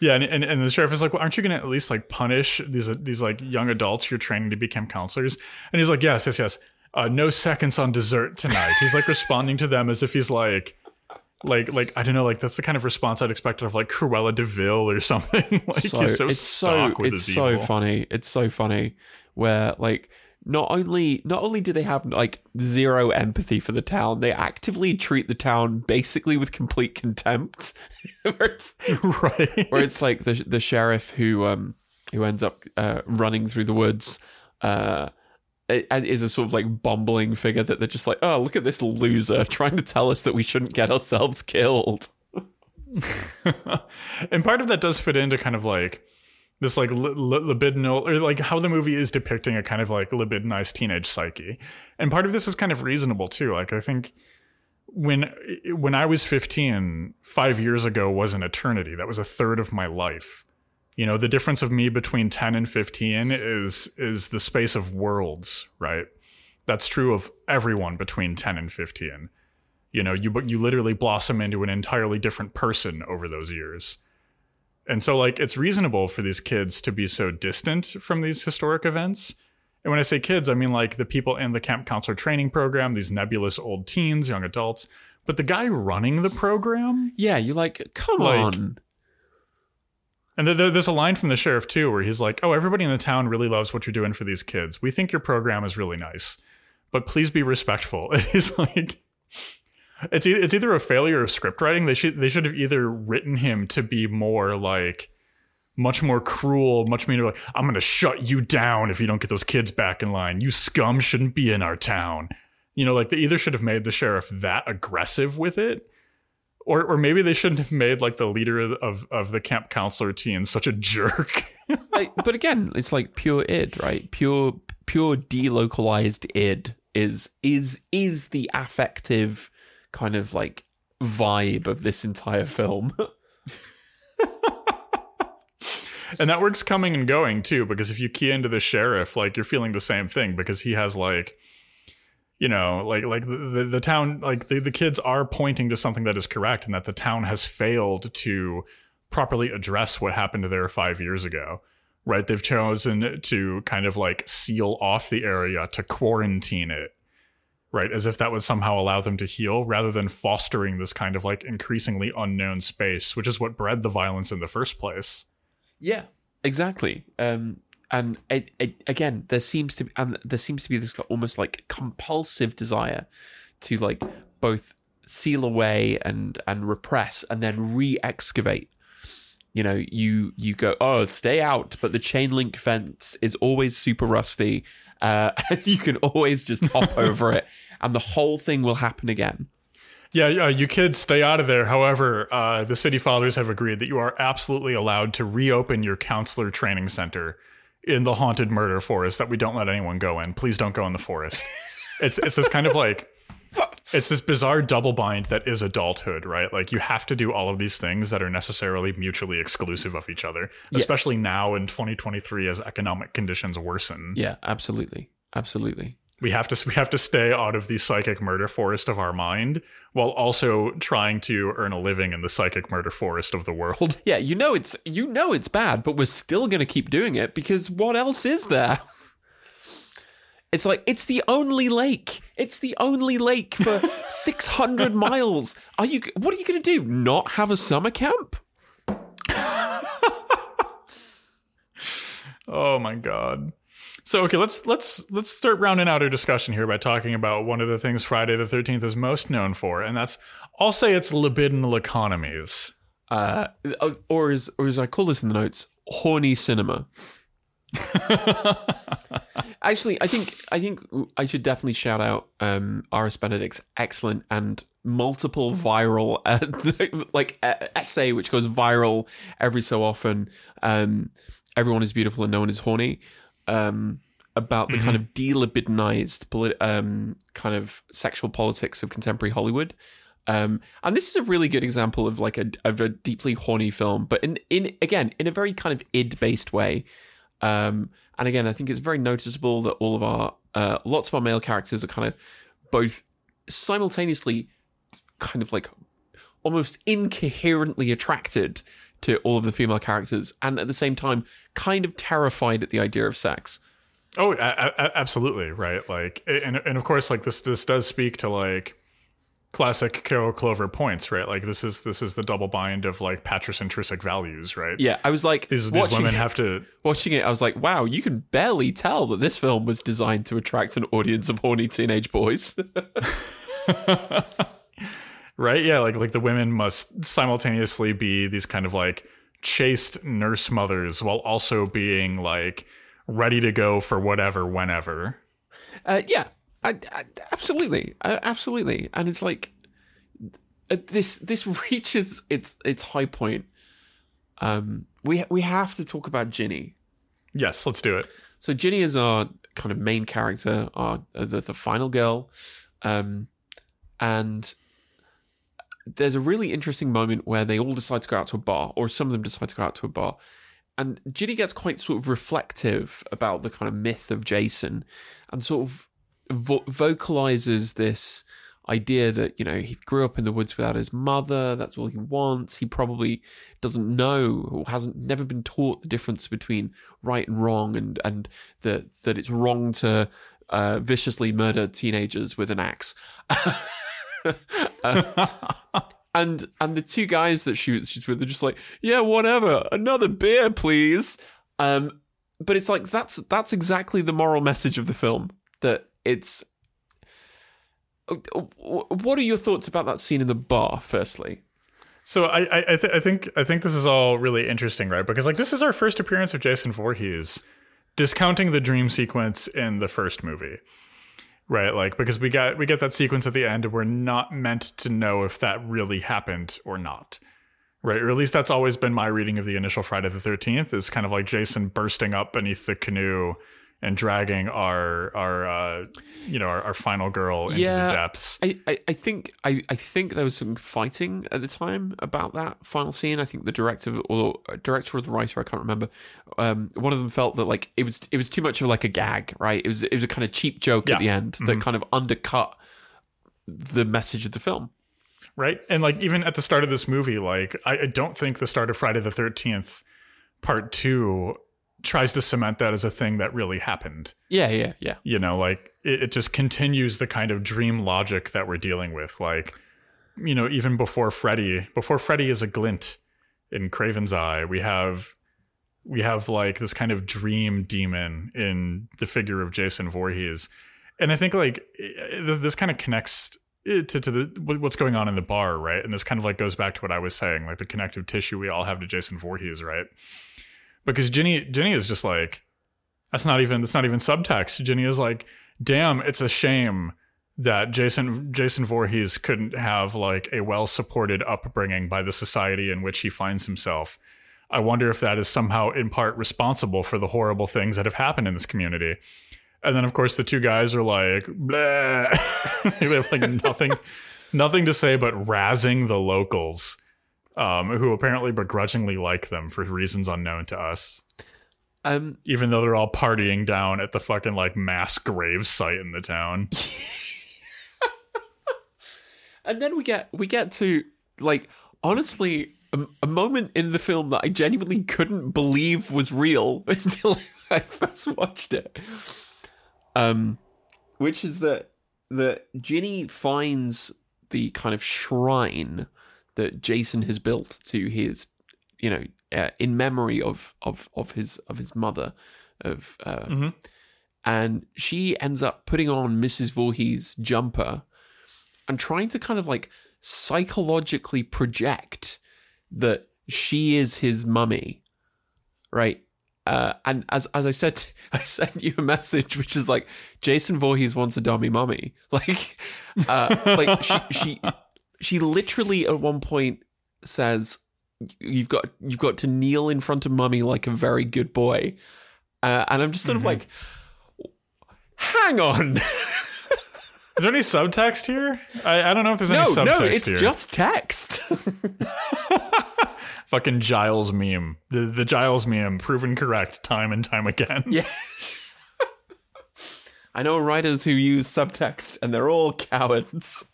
Yeah, and, and, and the sheriff is like, "Well, aren't you going to at least like punish these these like young adults you're training to become counselors?" And he's like, "Yes, yes, yes. Uh, no seconds on dessert tonight." He's like responding to them as if he's like, like, like I don't know, like that's the kind of response I'd expect of like Cruella de Vil or something. like
So,
he's so
it's so it's so
evil.
funny. It's so funny where like not only not only do they have like zero empathy for the town, they actively treat the town basically with complete contempt. where it's
right?
where it's like the the sheriff who um who ends up uh, running through the woods uh and is a sort of like bumbling figure that they're just like oh look at this loser trying to tell us that we shouldn't get ourselves killed
and part of that does fit into kind of like this like li- li- libidinal or like how the movie is depicting a kind of like libidinized teenage psyche. And part of this is kind of reasonable too. Like i think when when i was 15 5 years ago was an eternity. That was a third of my life. You know the difference of me between 10 and 15 is is the space of worlds right? That's true of everyone between 10 and 15 you know you you literally blossom into an entirely different person over those years and so like it's reasonable for these kids to be so distant from these historic events. And when i say kids i mean like the people in the camp counselor training program these nebulous old teens young adults. But the guy running the program?
Yeah you're like come
Like-
on.
and there- there's a line from the sheriff too where he's like oh everybody in the town really loves what you're doing for these kids. We think your program is really nice but please be respectful. And he's like it's it's either a failure of script writing they should they should have either written him to be more like much more cruel much meaner like i'm gonna shut you down if you don't get those kids back in line you scum shouldn't be in our town You know, like they either should have made the sheriff that aggressive with it, or or maybe they shouldn't have made like the leader of of, the camp counselor teen such a jerk.
Like, but again, it's like pure id, right? Pure pure delocalized id is is is the affective kind of like vibe of this entire film.
and that works coming and going too, because if you key into the sheriff, like you're feeling the same thing because he has like you know, like like the, the, the town like the, the kids are pointing to something that is correct and that the town has failed to properly address what happened there five years ago. Right. They've chosen to kind of like seal off the area to quarantine it right? As if that would somehow allow them to heal rather than fostering this kind of like increasingly unknown space, which is what bred the violence in the first place.
Yeah, exactly. Um, and it, it, again, there seems to be, and there seems to be this almost like compulsive desire to like both seal away and and repress and then re-excavate. You know, you you go, oh, stay out, but the chain link fence is always super rusty, uh, and you can always just hop over it, and the whole thing will happen again.
Yeah, uh, you kids stay out of there. However, uh, the city fathers have agreed that you are absolutely allowed to reopen your counselor training center in the haunted murder forest that we don't let anyone go in. Please don't go in the forest. it's it's this kind of like it's this bizarre double bind that is adulthood, right? Like you have to do all of these things that are necessarily mutually exclusive of each other,
Yes.
especially now in 2023 as economic conditions worsen.
Yeah, absolutely, absolutely.
We have to we have to stay out of the psychic murder forest of our mind while also trying to earn a living in the psychic murder forest of the world.
Yeah, you know it's you know it's bad, but we're still going to keep doing it because what else is there? It's like it's the only lake. It's the only lake for 600 miles. Are you what are you going to do? Not have a summer camp?
Oh my god. So okay, let's let's let's start rounding out our discussion here by talking about one of the things Friday the 13th is most known for, and that's I'll say it's libidinal economies.
Uh, or as or as I call this in the notes, horny cinema. Actually, I think I think I should definitely shout out um, RS Benedict's excellent and multiple viral uh, like uh, essay, which goes viral every so often. Um, Everyone is beautiful and no one is horny. Um, about the kind of delibidinized polit- um, kind of sexual politics of contemporary Hollywood. Um, and this is a really good example of like a, of a deeply horny film, but in, in again in a very kind of id based way. Um, and again, I think it's very noticeable that all of our uh, lots of our male characters are kind of both simultaneously kind of like almost incoherently attracted to all of the female characters, and at the same time, kind of terrified at the idea of sex.
Oh, a- a- absolutely, right. Like, and and of course, like this this does speak to like classic Carol Clover points, right? Like this is this is the double bind of like patricentric values, right?
Yeah, I was like,
These these women
it-
have to
watching it, I was like, wow, you can barely tell that this film was designed to attract an audience of horny teenage boys.
right yeah like like the women must simultaneously be these kind of like chaste nurse mothers while also being like ready to go for whatever whenever
uh, yeah, I, I, absolutely, uh, absolutely, and it's like uh, this this reaches its its high point. Um, we we have to talk about Ginny.
yes let's do it.
So Ginny is our kind of main character, our uh, the, the final girl, um, and there's a really interesting moment where they all decide to go out to a bar, or some of them decide to go out to a bar, and Ginny gets quite sort of reflective about the kind of myth of Jason, and sort of vo- vocalizes this idea that you know he grew up in the woods without his mother that's all he wants. He probably doesn't know or hasn't never been taught the difference between right and wrong and and that that it's wrong to uh, viciously murder teenagers with an axe. Uh, and and the two guys that she she's with are just like yeah whatever another beer please. Um but it's like that's that's exactly the moral message of the film that it's uh, what are your thoughts about that scene in the bar firstly
so i I, I, th- I think i think this is all really interesting right because like this is our first appearance of jason Voorhees discounting the dream sequence in the first movie right? Like because we got we get that sequence at the end, and we're not meant to know if that really happened or not, right? Or at least that's always been my reading of the initial Friday the Thirteenth is kind of like Jason bursting up beneath the canoe and dragging our our uh, you know our, our final girl into
Yeah.
the depths.
I, I, I think I, I think there was some fighting at the time about that final scene. I think the director or director or the writer, I can't remember. Um, one of them felt that like it was it was too much of like a gag, right? It was it was a kind of cheap joke
Yeah.
at the end that kind of undercut the message of the film.
right? And like even at the start of this movie, like I, I don't think the start of Friday the Thirteenth Part Two tries to cement that as a thing that really happened.
Yeah, yeah, yeah.
You know, like it, it just continues the kind of dream logic that we're dealing with. Like, you know, even before Freddy, before Freddy is a glint in Craven's eye, we have we have like this kind of dream demon in the figure of Jason Voorhees. And I think like this kind of connects to, to the what's going on in the bar, right? And this kind of like goes back to what I was saying, like the connective tissue we all have to Jason Voorhees, right? Because Ginny Ginny is just like that's not even that's not even subtext. Ginny is like, damn, it's a shame that Jason Jason Voorhees couldn't have like a well supported upbringing by the society in which he finds himself. I wonder if that is somehow in part responsible for the horrible things that have happened in this community. And then of course the two guys are like, they have like nothing nothing to say but razzing the locals. Um, who apparently begrudgingly like them for reasons unknown to us
Um,
even though they're all partying down at the fucking like mass grave site in the town.
and then we get we get to like honestly a, a moment in the film that I genuinely couldn't believe was real until I first watched it. Um, which is that that Ginny finds the kind of shrine that Jason has built to his, you know, uh, in memory of of of his of his mother, of uh, and she ends up putting on Mrs. Voorhees' jumper and trying to kind of like psychologically project that she is his mummy, right? Uh, and as as I said, I sent you a message which is like Jason Voorhees wants a dummy mummy. Like, uh, like she she she literally at one point says, "You've got you've got to kneel in front of mummy like a very good boy," uh, and I'm just sort of like, "Hang on."
Is there any subtext here? I, I don't know if there's any
No,
subtext
no, it's
here.
just text.
fucking Giles meme. The the Giles meme proven correct time and time again.
yeah. I know writers who use subtext and they're all cowards.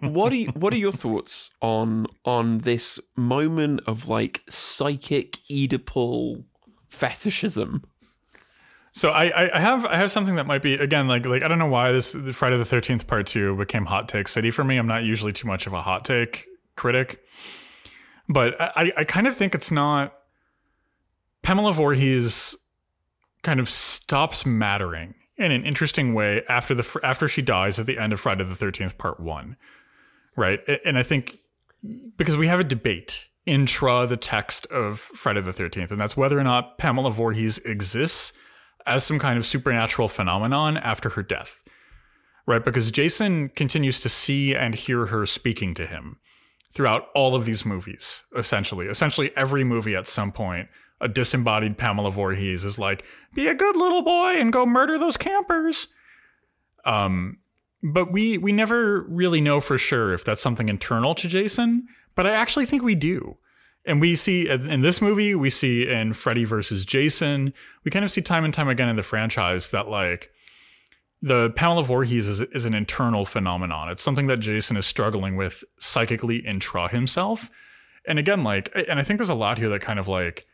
What are you, what are your thoughts on on this moment of like psychic Oedipal fetishism?
So I, I have I have something that might be again like like I don't know why this Friday the Thirteenth Part Two became hot take city for me. I'm not usually too much of a hot take critic, but I I kind of think it's not. Pamela Voorhees kind of stops mattering in an interesting way after the after she dies at the end of Friday the Thirteenth Part One, right? And I think because we have a debate intra the text of Friday the Thirteenth, and that's whether or not Pamela Voorhees exists as some kind of supernatural phenomenon after her death, right? Because Jason continues to see and hear her speaking to him throughout all of these movies, essentially. Essentially, every movie at some point, a disembodied Pamela Voorhees is like, be a good little boy and go murder those campers. Um, but we we never really know for sure if that's something internal to Jason, but I actually think we do. And we see in this movie, we see in Freddy versus Jason, we kind of see time and time again in the franchise that like the Pamela Voorhees is, is an internal phenomenon. It's something that Jason is struggling with psychically intra himself. And again, like, and I think there's a lot here that kind of like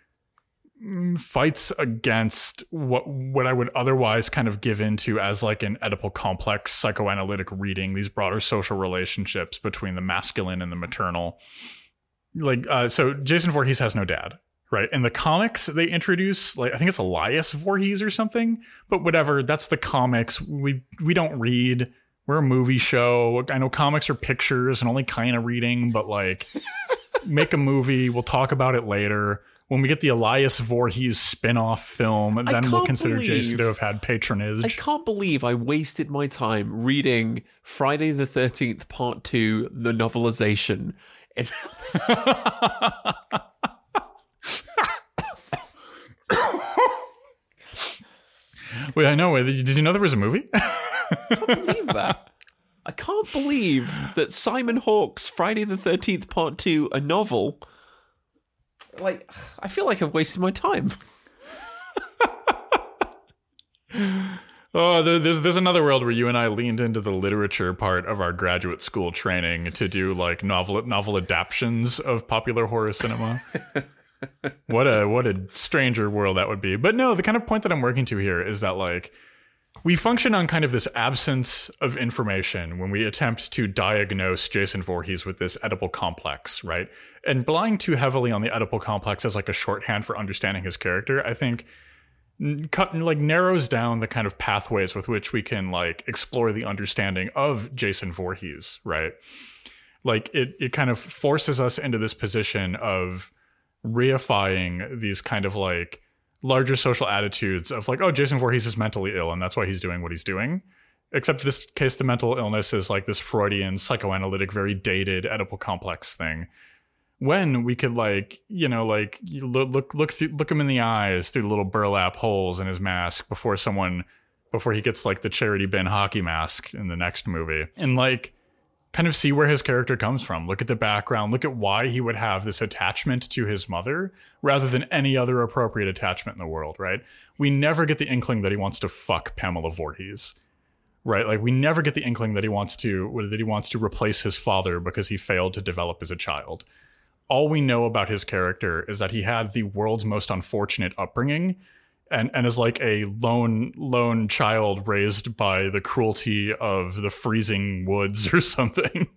fights against what what I would otherwise kind of give into as like an Oedipal complex psychoanalytic reading, these broader social relationships between the masculine and the maternal. Like, uh, so Jason Voorhees has no dad, right? In the comics, they introduce like I think it's Elias Voorhees or something, but whatever. That's the comics. We we don't read. We're a movie show. I know comics are pictures and only kind of reading, but like make a movie. We'll talk about it later. When we get the Elias Voorhees spin-off film, then we'll consider Jason to have had patronage.
I can't believe I wasted my time reading Friday the 13th Part 2, the novelization.
Wait, I know. Did you know there was a movie?
I can't believe that. I can't believe that Simon Hawke's Friday the 13th Part 2, a novel. Like, I feel like I've wasted my time.
Oh, there's there's another world where you and I leaned into the literature part of our graduate school training to do like novel novel adaptions of popular horror cinema. what a what a stranger world that would be. But no, the kind of point that I'm working to here is that like we function on kind of this absence of information when we attempt to diagnose Jason Voorhees with this Oedipal complex, right? And relying too heavily on the Oedipal complex as like a shorthand for understanding his character, I think cut like narrows down the kind of pathways with which we can like explore the understanding of Jason Voorhees, right? Like it it kind of forces us into this position of reifying these kind of like larger social attitudes of like, oh, Jason Voorhees is mentally ill and that's why he's doing what he's doing. Except this case, the mental illness is like this Freudian, psychoanalytic, very dated Oedipal complex thing when we could like you know like look look look, through, look him in the eyes through the little burlap holes in his mask before someone before he gets like the charity bin hockey mask in the next movie and like kind of see where his character comes from. Look at the background. Look at why he would have this attachment to his mother rather than any other appropriate attachment in the world right? We never get the inkling that he wants to fuck pamela Voorhees right? Like we never get the inkling that he wants to that he wants to replace his father because he failed to develop as a child. All we know about his character is that he had the world's most unfortunate upbringing and, and is like a lone lone child raised by the cruelty of the freezing woods or something.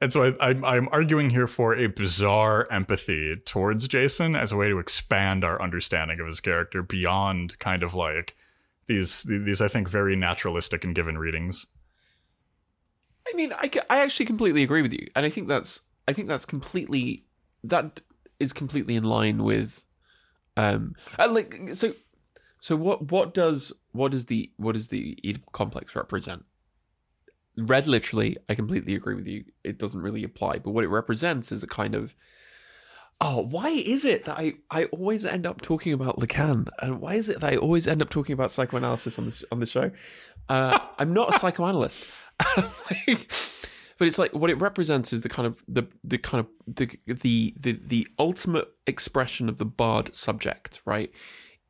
And so I, I'm, I'm arguing here for a bizarre empathy towards Jason as a way to expand our understanding of his character beyond kind of like these these I think very naturalistic and given readings.
I mean, I, I actually completely agree with you, and I think that's I think that's completely that is completely in line with um and like so so what what does what does the what does the Oedip complex represent? Read literally, I completely agree with you. It doesn't really apply, but what it represents is a kind of Oh, why is it that I, I always end up talking about Lacan? And why is it that I always end up talking about psychoanalysis on this on the show? Uh, I'm not a psychoanalyst. Like, but it's like what it represents is the kind of the the kind of the the the, the ultimate expression of the barred subject, right?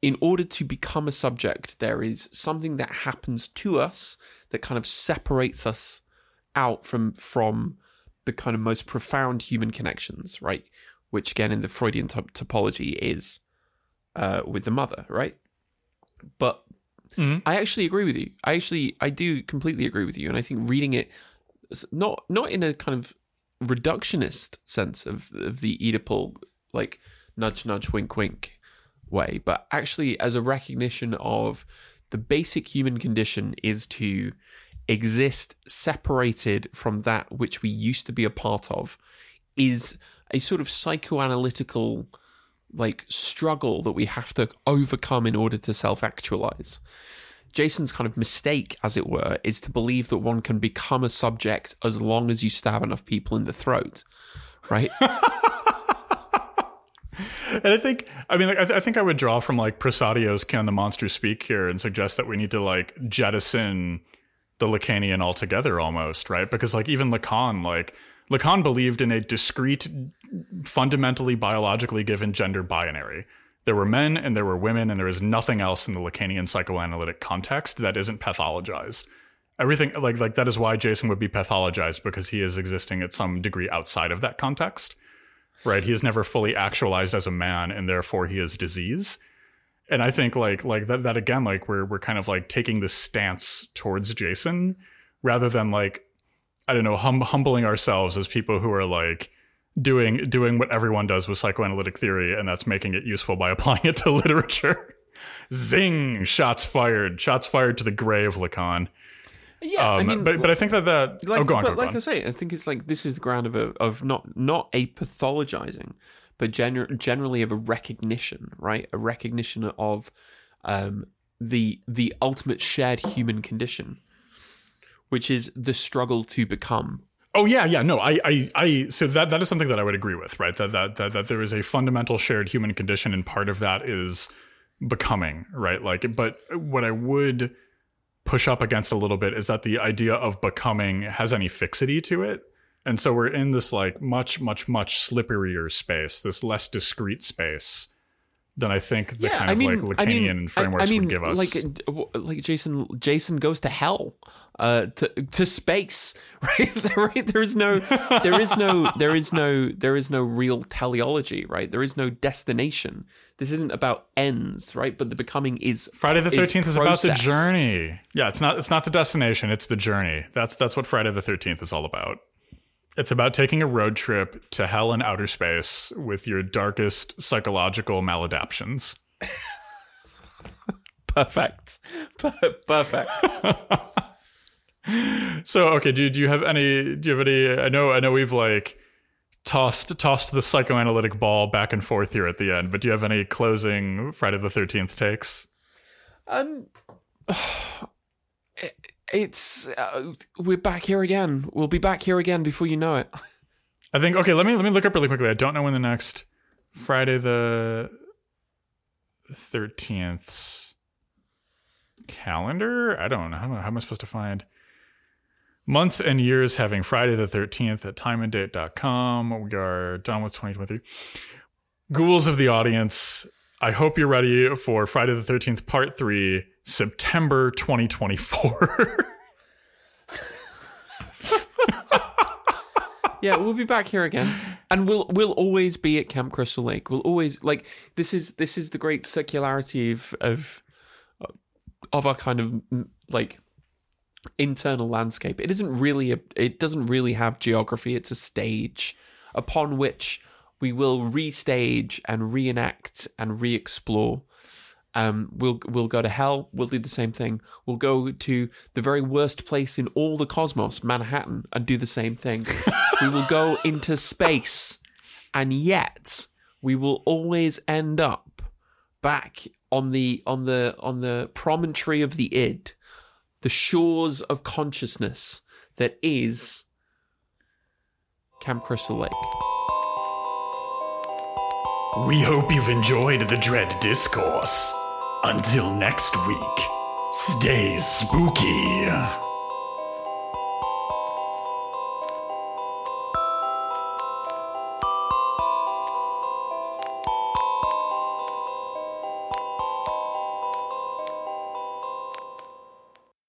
In order to become a subject, there is something that happens to us that kind of separates us out from from the kind of most profound human connections, right? Which again, in the Freudian top- topology, is uh, with the mother, right? But I actually agree with you. I actually, I do completely agree with you, and I think reading it, not not in a kind of reductionist sense of of the Oedipal, like nudge nudge wink wink way, but actually as a recognition of the basic human condition is to exist separated from that which we used to be a part of, is a sort of psychoanalytical like struggle that we have to overcome in order to self actualize. Jason's kind of mistake, as it were, is to believe that one can become a subject as long as you stab enough people in the throat, right?
And I think, I mean, like, I, th- I think I would draw from like Preciado's "Can the Monster Speak" here and suggest that we need to like jettison the Lacanian altogether, almost, right? Because like even Lacan, like Lacan believed in a discrete, fundamentally biologically given gender binary. There were men and there were women, and there is nothing else in the Lacanian psychoanalytic context that isn't pathologized. Everything like like that is why Jason would be pathologized because he is existing at some degree outside of that context right? He is never fully actualized as a man, and therefore he is disease. And I think like like that that again, like we're we're kind of like taking this stance towards Jason rather than like I don't know, hum- humbling ourselves as people who are like doing doing what everyone does with psychoanalytic theory, and that's making it useful by applying it to literature. Zing! Shots fired. Shots fired to the grave, Lacan.
Yeah,
Um, but but I think that that
like,
oh, go on,
but
go
like
on.
I say, I think it's like this is the ground of a, of not not a pathologizing, but gener- generally of a recognition, right? A recognition of um, the the ultimate shared human condition, which is the struggle to become.
Oh yeah, yeah. No, I, I, I. So that that is something that I would agree with, right? That that that, that there is a fundamental shared human condition, and part of that is becoming, right? Like, but what I would push up against a little bit is that the idea of becoming has any fixity to it. And so we're in this like much, much, much slipperier space, this less discrete space than I think the kind of like Lacanian frameworks
I, mean,
would give us.
Like, like Jason, Jason goes to hell, uh, to to space, right? right? There is no, there is no, there is no, there is no real teleology, right? There is no destination. This isn't about ends, right? But the becoming is
Friday the Thirteenth is,
is
about the journey. Yeah, it's not. It's not the destination. It's the journey. That's that's what Friday the Thirteenth is all about. It's about taking a road trip to hell and outer space with your darkest psychological maladaptions.
Perfect. Perfect.
so, okay, do, do you have any do you have any I know I know we've like tossed tossed the psychoanalytic ball back and forth here at the end, but do you have any closing Friday the 13th takes?
Um it's uh, we're back here again. We'll be back here again before you know it.
I think okay. Let me let me look up really quickly. I don't know when the next Friday the thirteenth calendar. I don't know. How, how am I supposed to find months and years having Friday the thirteenth at timeanddate.com. We are done with twenty twenty three. Ghouls of the audience. I hope you're ready for Friday the 13th, part three, September 2024.
yeah, we'll be back here again, and we'll we'll always be at Camp Crystal Lake. We'll always like this is this is the great circularity of of uh, of our kind of like internal landscape. It isn't really a it doesn't really have geography. It's a stage upon which we will restage and reenact and re-explore. Um, we'll we'll go to hell. We'll do the same thing. We'll go to the very worst place in all the cosmos, Manhattan, and do the same thing. we will go into space, and yet we will always end up back on the on the on the promontory of the id, the shores of consciousness that is Camp Crystal Lake.
We hope you've enjoyed the Dread Discourse. Until next week, stay spooky.